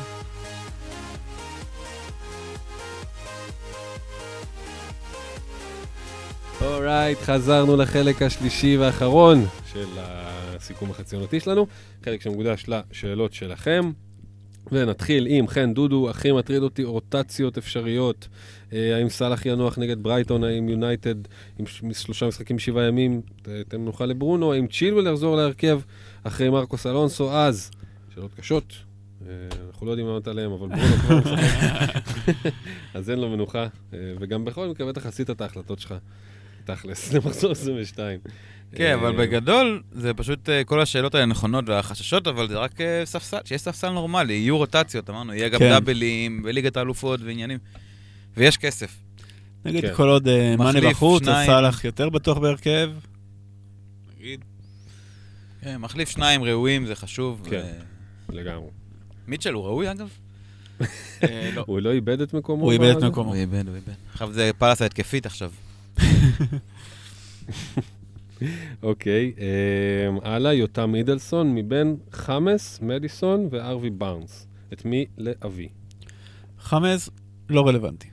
אורייט, חזרנו לחלק השלישי והאחרון של הסיכום החציונתי שלנו, חלק שמוקדש לשאלות שלכם. ונתחיל עם חן דודו, הכי מטריד אותי רוטציות אפשריות. אה, האם סאלח ינוח נגד ברייטון, האם יונייטד עם שלושה משחקים שבעה ימים, תן מנוחה לברונו, האם צ'ילואל יחזור להרכב אחרי מרקוס אלונסו אז? שאלות קשות, אה, אנחנו לא יודעים לענות עליהם, אבל ברונו כבר משחק. אז אין לו מנוחה, אה, וגם בכל מקרה בטח עשית את ההחלטות שלך, תכלס, למחזור 22. כן, אבל אה, בגדול, זה פשוט אה, כל השאלות האלה נכונות והחששות, אבל זה רק אה, ספסל, שיש ספסל נורמלי, יהיו רוטציות, אמרנו, יהיה גם כן. דאבלים וליגת האלופות ועניינים, ויש כסף. כן. נגיד כל עוד מאנה בחוץ. סאלח יותר בטוח בהרכב. נגיד. כן, מחליף שניים ראויים, זה חשוב. כן. לגמרי. מיטשל הוא ראוי, אגב? לא. הוא לא איבד את מקומו? הוא איבד את? מקומו. הוא איבד, הוא איבד. עכשיו זה פאלאס ההתקפית עכשיו. אוקיי, אה, הלאה, יותם מידלסון מבין חמאס, מדיסון וארווי בארנס. את מי לאבי? חמאס, לא רלוונטי.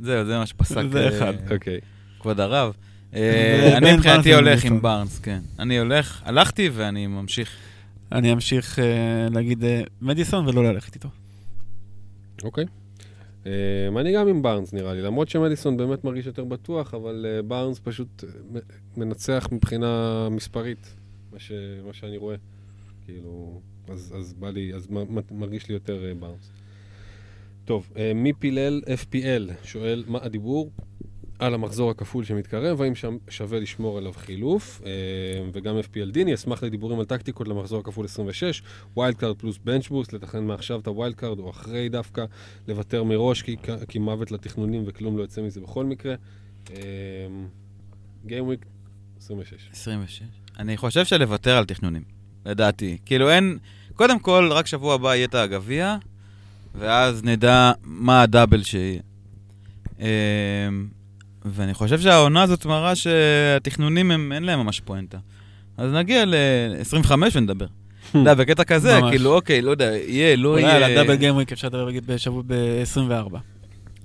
זהו, זה מה שפסק זה אה, אחד. אוקיי. כבוד הרב. אה, אני מבחינתי הולך. עם בארנס, כן. אני הולך, הלכתי ואני ממשיך. אני אמשיך אה, להגיד מדיסון ולא ללכת איתו. אוקיי. אה, אני גם עם בארנס נראה לי, למרות שמדיסון באמת מרגיש יותר בטוח, אבל אה, בארנס פשוט אה, מנצח מבחינה מספרית, מה, ש, מה שאני רואה. כאילו, אז, אז בא לי, אז מרגיש לי יותר אה, בארנס. טוב, אה, מי פילל FPL? שואל מה הדיבור על המחזור הכפול שמתקרב, האם שם שווה לשמור עליו חילוף, אה, וגם FPL דיני, אשמח לדיבורים על טקטיקות למחזור הכפול 26, wild card פלוס bench boost, לתכנן מעכשיו את ה wild card או אחרי דווקא, לוותר מראש כי, כי מוות לתכנונים וכלום לא יוצא מזה בכל מקרה. אה, Game Week 26. 26. אני חושב שלוותר על תכנונים, לדעתי. כאילו אין... קודם כל, רק שבוע הבא יהיה את הגביע, ואז נדע מה הדאבל שיהיה. ואני חושב שהעונה הזאת מראה שהתכנונים הם, אין להם ממש פואנטה. אז נגיע ל-25 ונדבר. אתה יודע, בקטע כזה. כאילו, אוקיי, לא יודע, יהיה, לא אולי יהיה... על הדאבל גיימוויק אפשר לדבר נגיד בשבוע ב-24.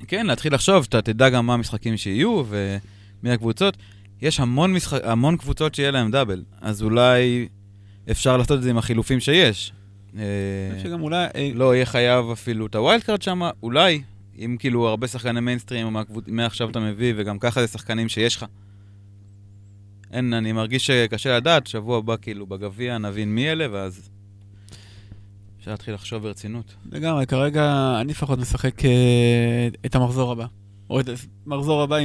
כן, להתחיל לחשוב, שאתה תדע גם מה המשחקים שיהיו ומי הקבוצות. יש המון, משחק, המון קבוצות שיהיה להם דאבל, אז אולי אפשר לעשות את זה עם החילופים שיש. אה, אני חושב שגם אולי... לא יהיה חייב אפילו את ה wildcard שם, אולי, אם כאילו הרבה שחקני מיינסטרים, מעכשיו אתה מביא, וגם ככה זה שחקנים שיש לך. אין, אני מרגיש שקשה לדעת, שבוע הבא כאילו בגביע נבין מי אלה, ואז אפשר להתחיל לחשוב ברצינות. לגמרי, כרגע אני לפחות משחק אה, את המחזור הבא. או את המחזור הבא,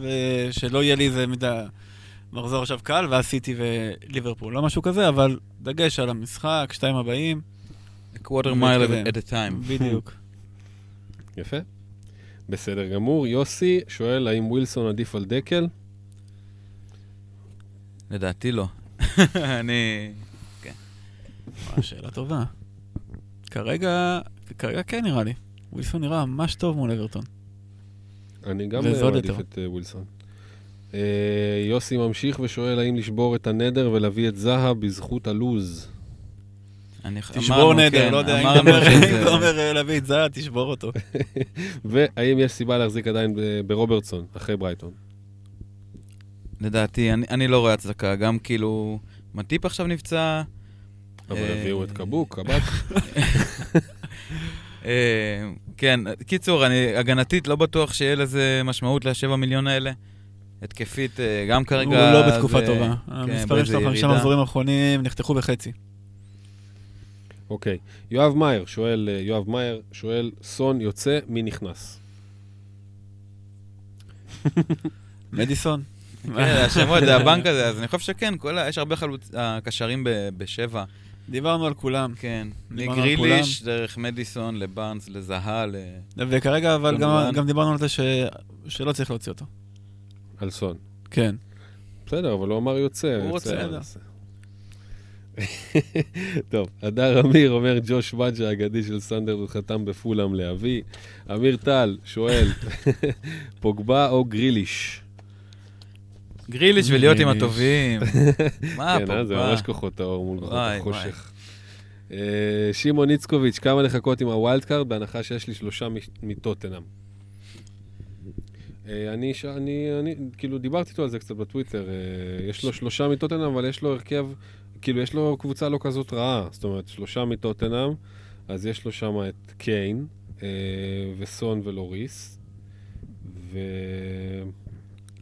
ושלא יהיה לי איזה מידע, מחזור עכשיו קל, ואז סיטי וליברפול. לא משהו כזה, אבל דגש על המשחק, שתיים הבאים, quarter מתקדם. mile at a time. בדיוק. יפה. בסדר גמור. יוסי שואל האם ווילסון עדיף על דקל? לדעתי לא. אני... וואי, שאלה טובה. כרגע, כרגע כן נראה לי. ווילסון נראה ממש טוב מול אברטון. אני גם מעדיף. את אה, ווילסון. אה, יוסי ממשיך ושואל האם לשבור את הנדר ולהביא את זהה בזכות הלוז. אני תשבור נדר, כן, לא יודע, אם אתה אומר- אה, להביא את זה, תשבור אותו. והאם יש סיבה להחזיק עדיין ברוברטסון, אחרי ברייטון? לדעתי, אני, לא רואה הצדקה. גם כאילו, מטיפ עכשיו נפצע. אבל אה, הביאו את קבוק, קבק. אה, כן, קיצור, אני הגנתית לא בטוח שיהיה לזה משמעות לשבע מיליון האלה. התקפית, גם כרגע... הוא לא בתקופה טובה. כן, המספרים שלו ירידה. מחזורים האחרונים נחתכו בחצי. אוקיי. יואב מאייר שואל, אה, יואב מאייר שואל, סון יוצא, מי נכנס? מדיסון. כן, השמות, זה הבנק הזה, אז אני חושב שכן, כל ה- יש הרבה חלוץ... הקשרים ב- בשבע. דיברנו על כולם. כן. מגריליש, דרך מדיסון, לבארנס, לזהה, ל... וכרגע, אבל גם. גם דיברנו על זה ש... שלא צריך להוציא אותו. על סון. כן. בסדר, אבל הוא אמר יוצא. הוא יוצא, רוצה. טוב, הדר אמיר אומר ג'וש מג'ה האגדי של סנדרלוד חתם בפולאם לאבי. אמיר טל שואל, פוגבה או גריליש? גריליש ולהיות עם. הטובים. מה כן? אה, זה מה? ממש כוחות האור מול כוחות החושך. אה, שמעון איצקוביץ', כמה לחכות עם ה wildcard, בהנחה שיש לי שלושה מטוטנהאם. אה, אני, אני, אני, כאילו, דיברתי איתו על זה קצת בטוויטר. יש לו שלושה מטוטנהאם, אבל יש לו הרכב, כאילו, יש לו קבוצה לא כזאת רעה. זאת אומרת, שלושה מטוטנהאם, אז יש לו שם את קיין, אה, וסון ולוריס. ו...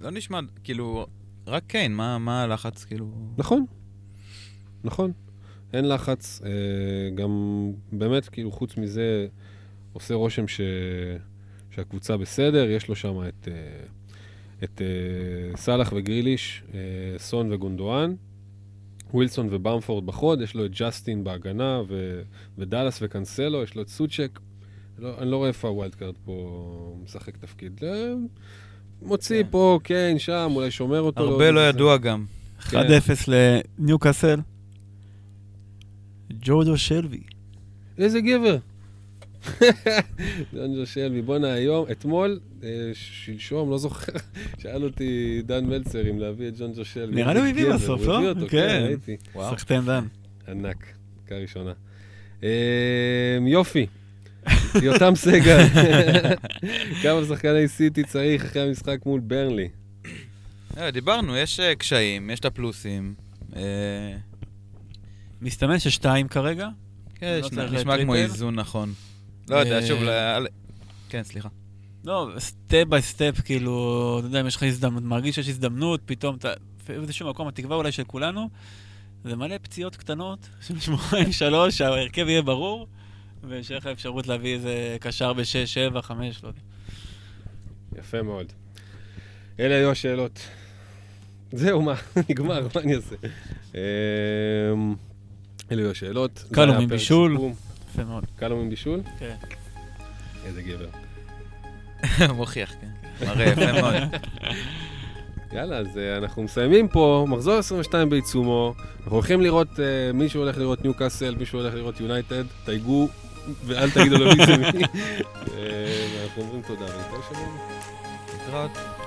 לא נשמע, כאילו, רק קיין, מה מה הלחץ, כאילו... נכון, נכון. אין לחץ, אה, גם באמת, כאילו, חוץ מזה, עושה רושם ש... שהקבוצה בסדר, יש לו שם את, אה, את אה, סאלח וגריליש, אה, סון וגונדואן, ווילסון ובמפורד בחוד, יש לו את ג'סטין בהגנה, ו... ודאלאס וקנסלו, יש לו את סוצ'ק. לא, אני לא רואה איפה ה wildcard פה משחק תפקיד. אה, מוציא כן. פה, כן, שם, אולי שומר אותו. הרבה לא זה- ידוע גם. 1-0 לניוקאסל. ג'ונג'ו שלוי. איזה גבר. ג'ון שלוי, בואנה, היום, אתמול, אה, שלשום, לא זוכר, שאל אותי דן מלצר אם להביא את ג'ונג'ו שלוי. נראה לי הוא הביא בסוף, הוא לא? הביא אותו, כן. כן, ראיתי. וואו. סחטיין דן. ענק, דקה ראשונה. אה, יופי. יותם סגל, כמה שחקני סיטי צריך אחרי המשחק מול ברנלי? אה, דיברנו, יש אה, קשיים, יש את הפלוסים. מסתמן ששתיים כרגע. כן, לא נשמע כמו? איזון נכון. לא יודע, אה, שוב, כן, סליחה. לא, step by step, כאילו, אתה יודע, אם יש לך הזדמנות, מרגיש שיש הזדמנות, פתאום אתה, באיזשהו מקום, התקווה אולי של כולנו, זה מלא פציעות קטנות, של שבועיים שלוש, שההרכב יהיה ברור, ושיהיה לך אפשרות להביא איזה קשר בשש, שבע, חמש, לא יודע. יפה מאוד. אלה היו השאלות. זהו, מה, נגמר, מה אני אעשה? אמ, אלה היו השאלות. קלום עם פרק בישול. יפה מאוד. קלום עם בישול? כן. איזה גבר. מוכיח, כן. מראה יפה מאוד. יאללה, אז אה, אנחנו מסיימים פה, מחזור 22 בעיצומו, אנחנו הולכים לראות, אה, מישהו הולך לראות ניוקאסל, מישהו הולך לראות יונייטד, תייגו ואל תגידו לו מי זה מי. אה, ואנחנו אומרים תודה, ונתראה שבוע. להתראות.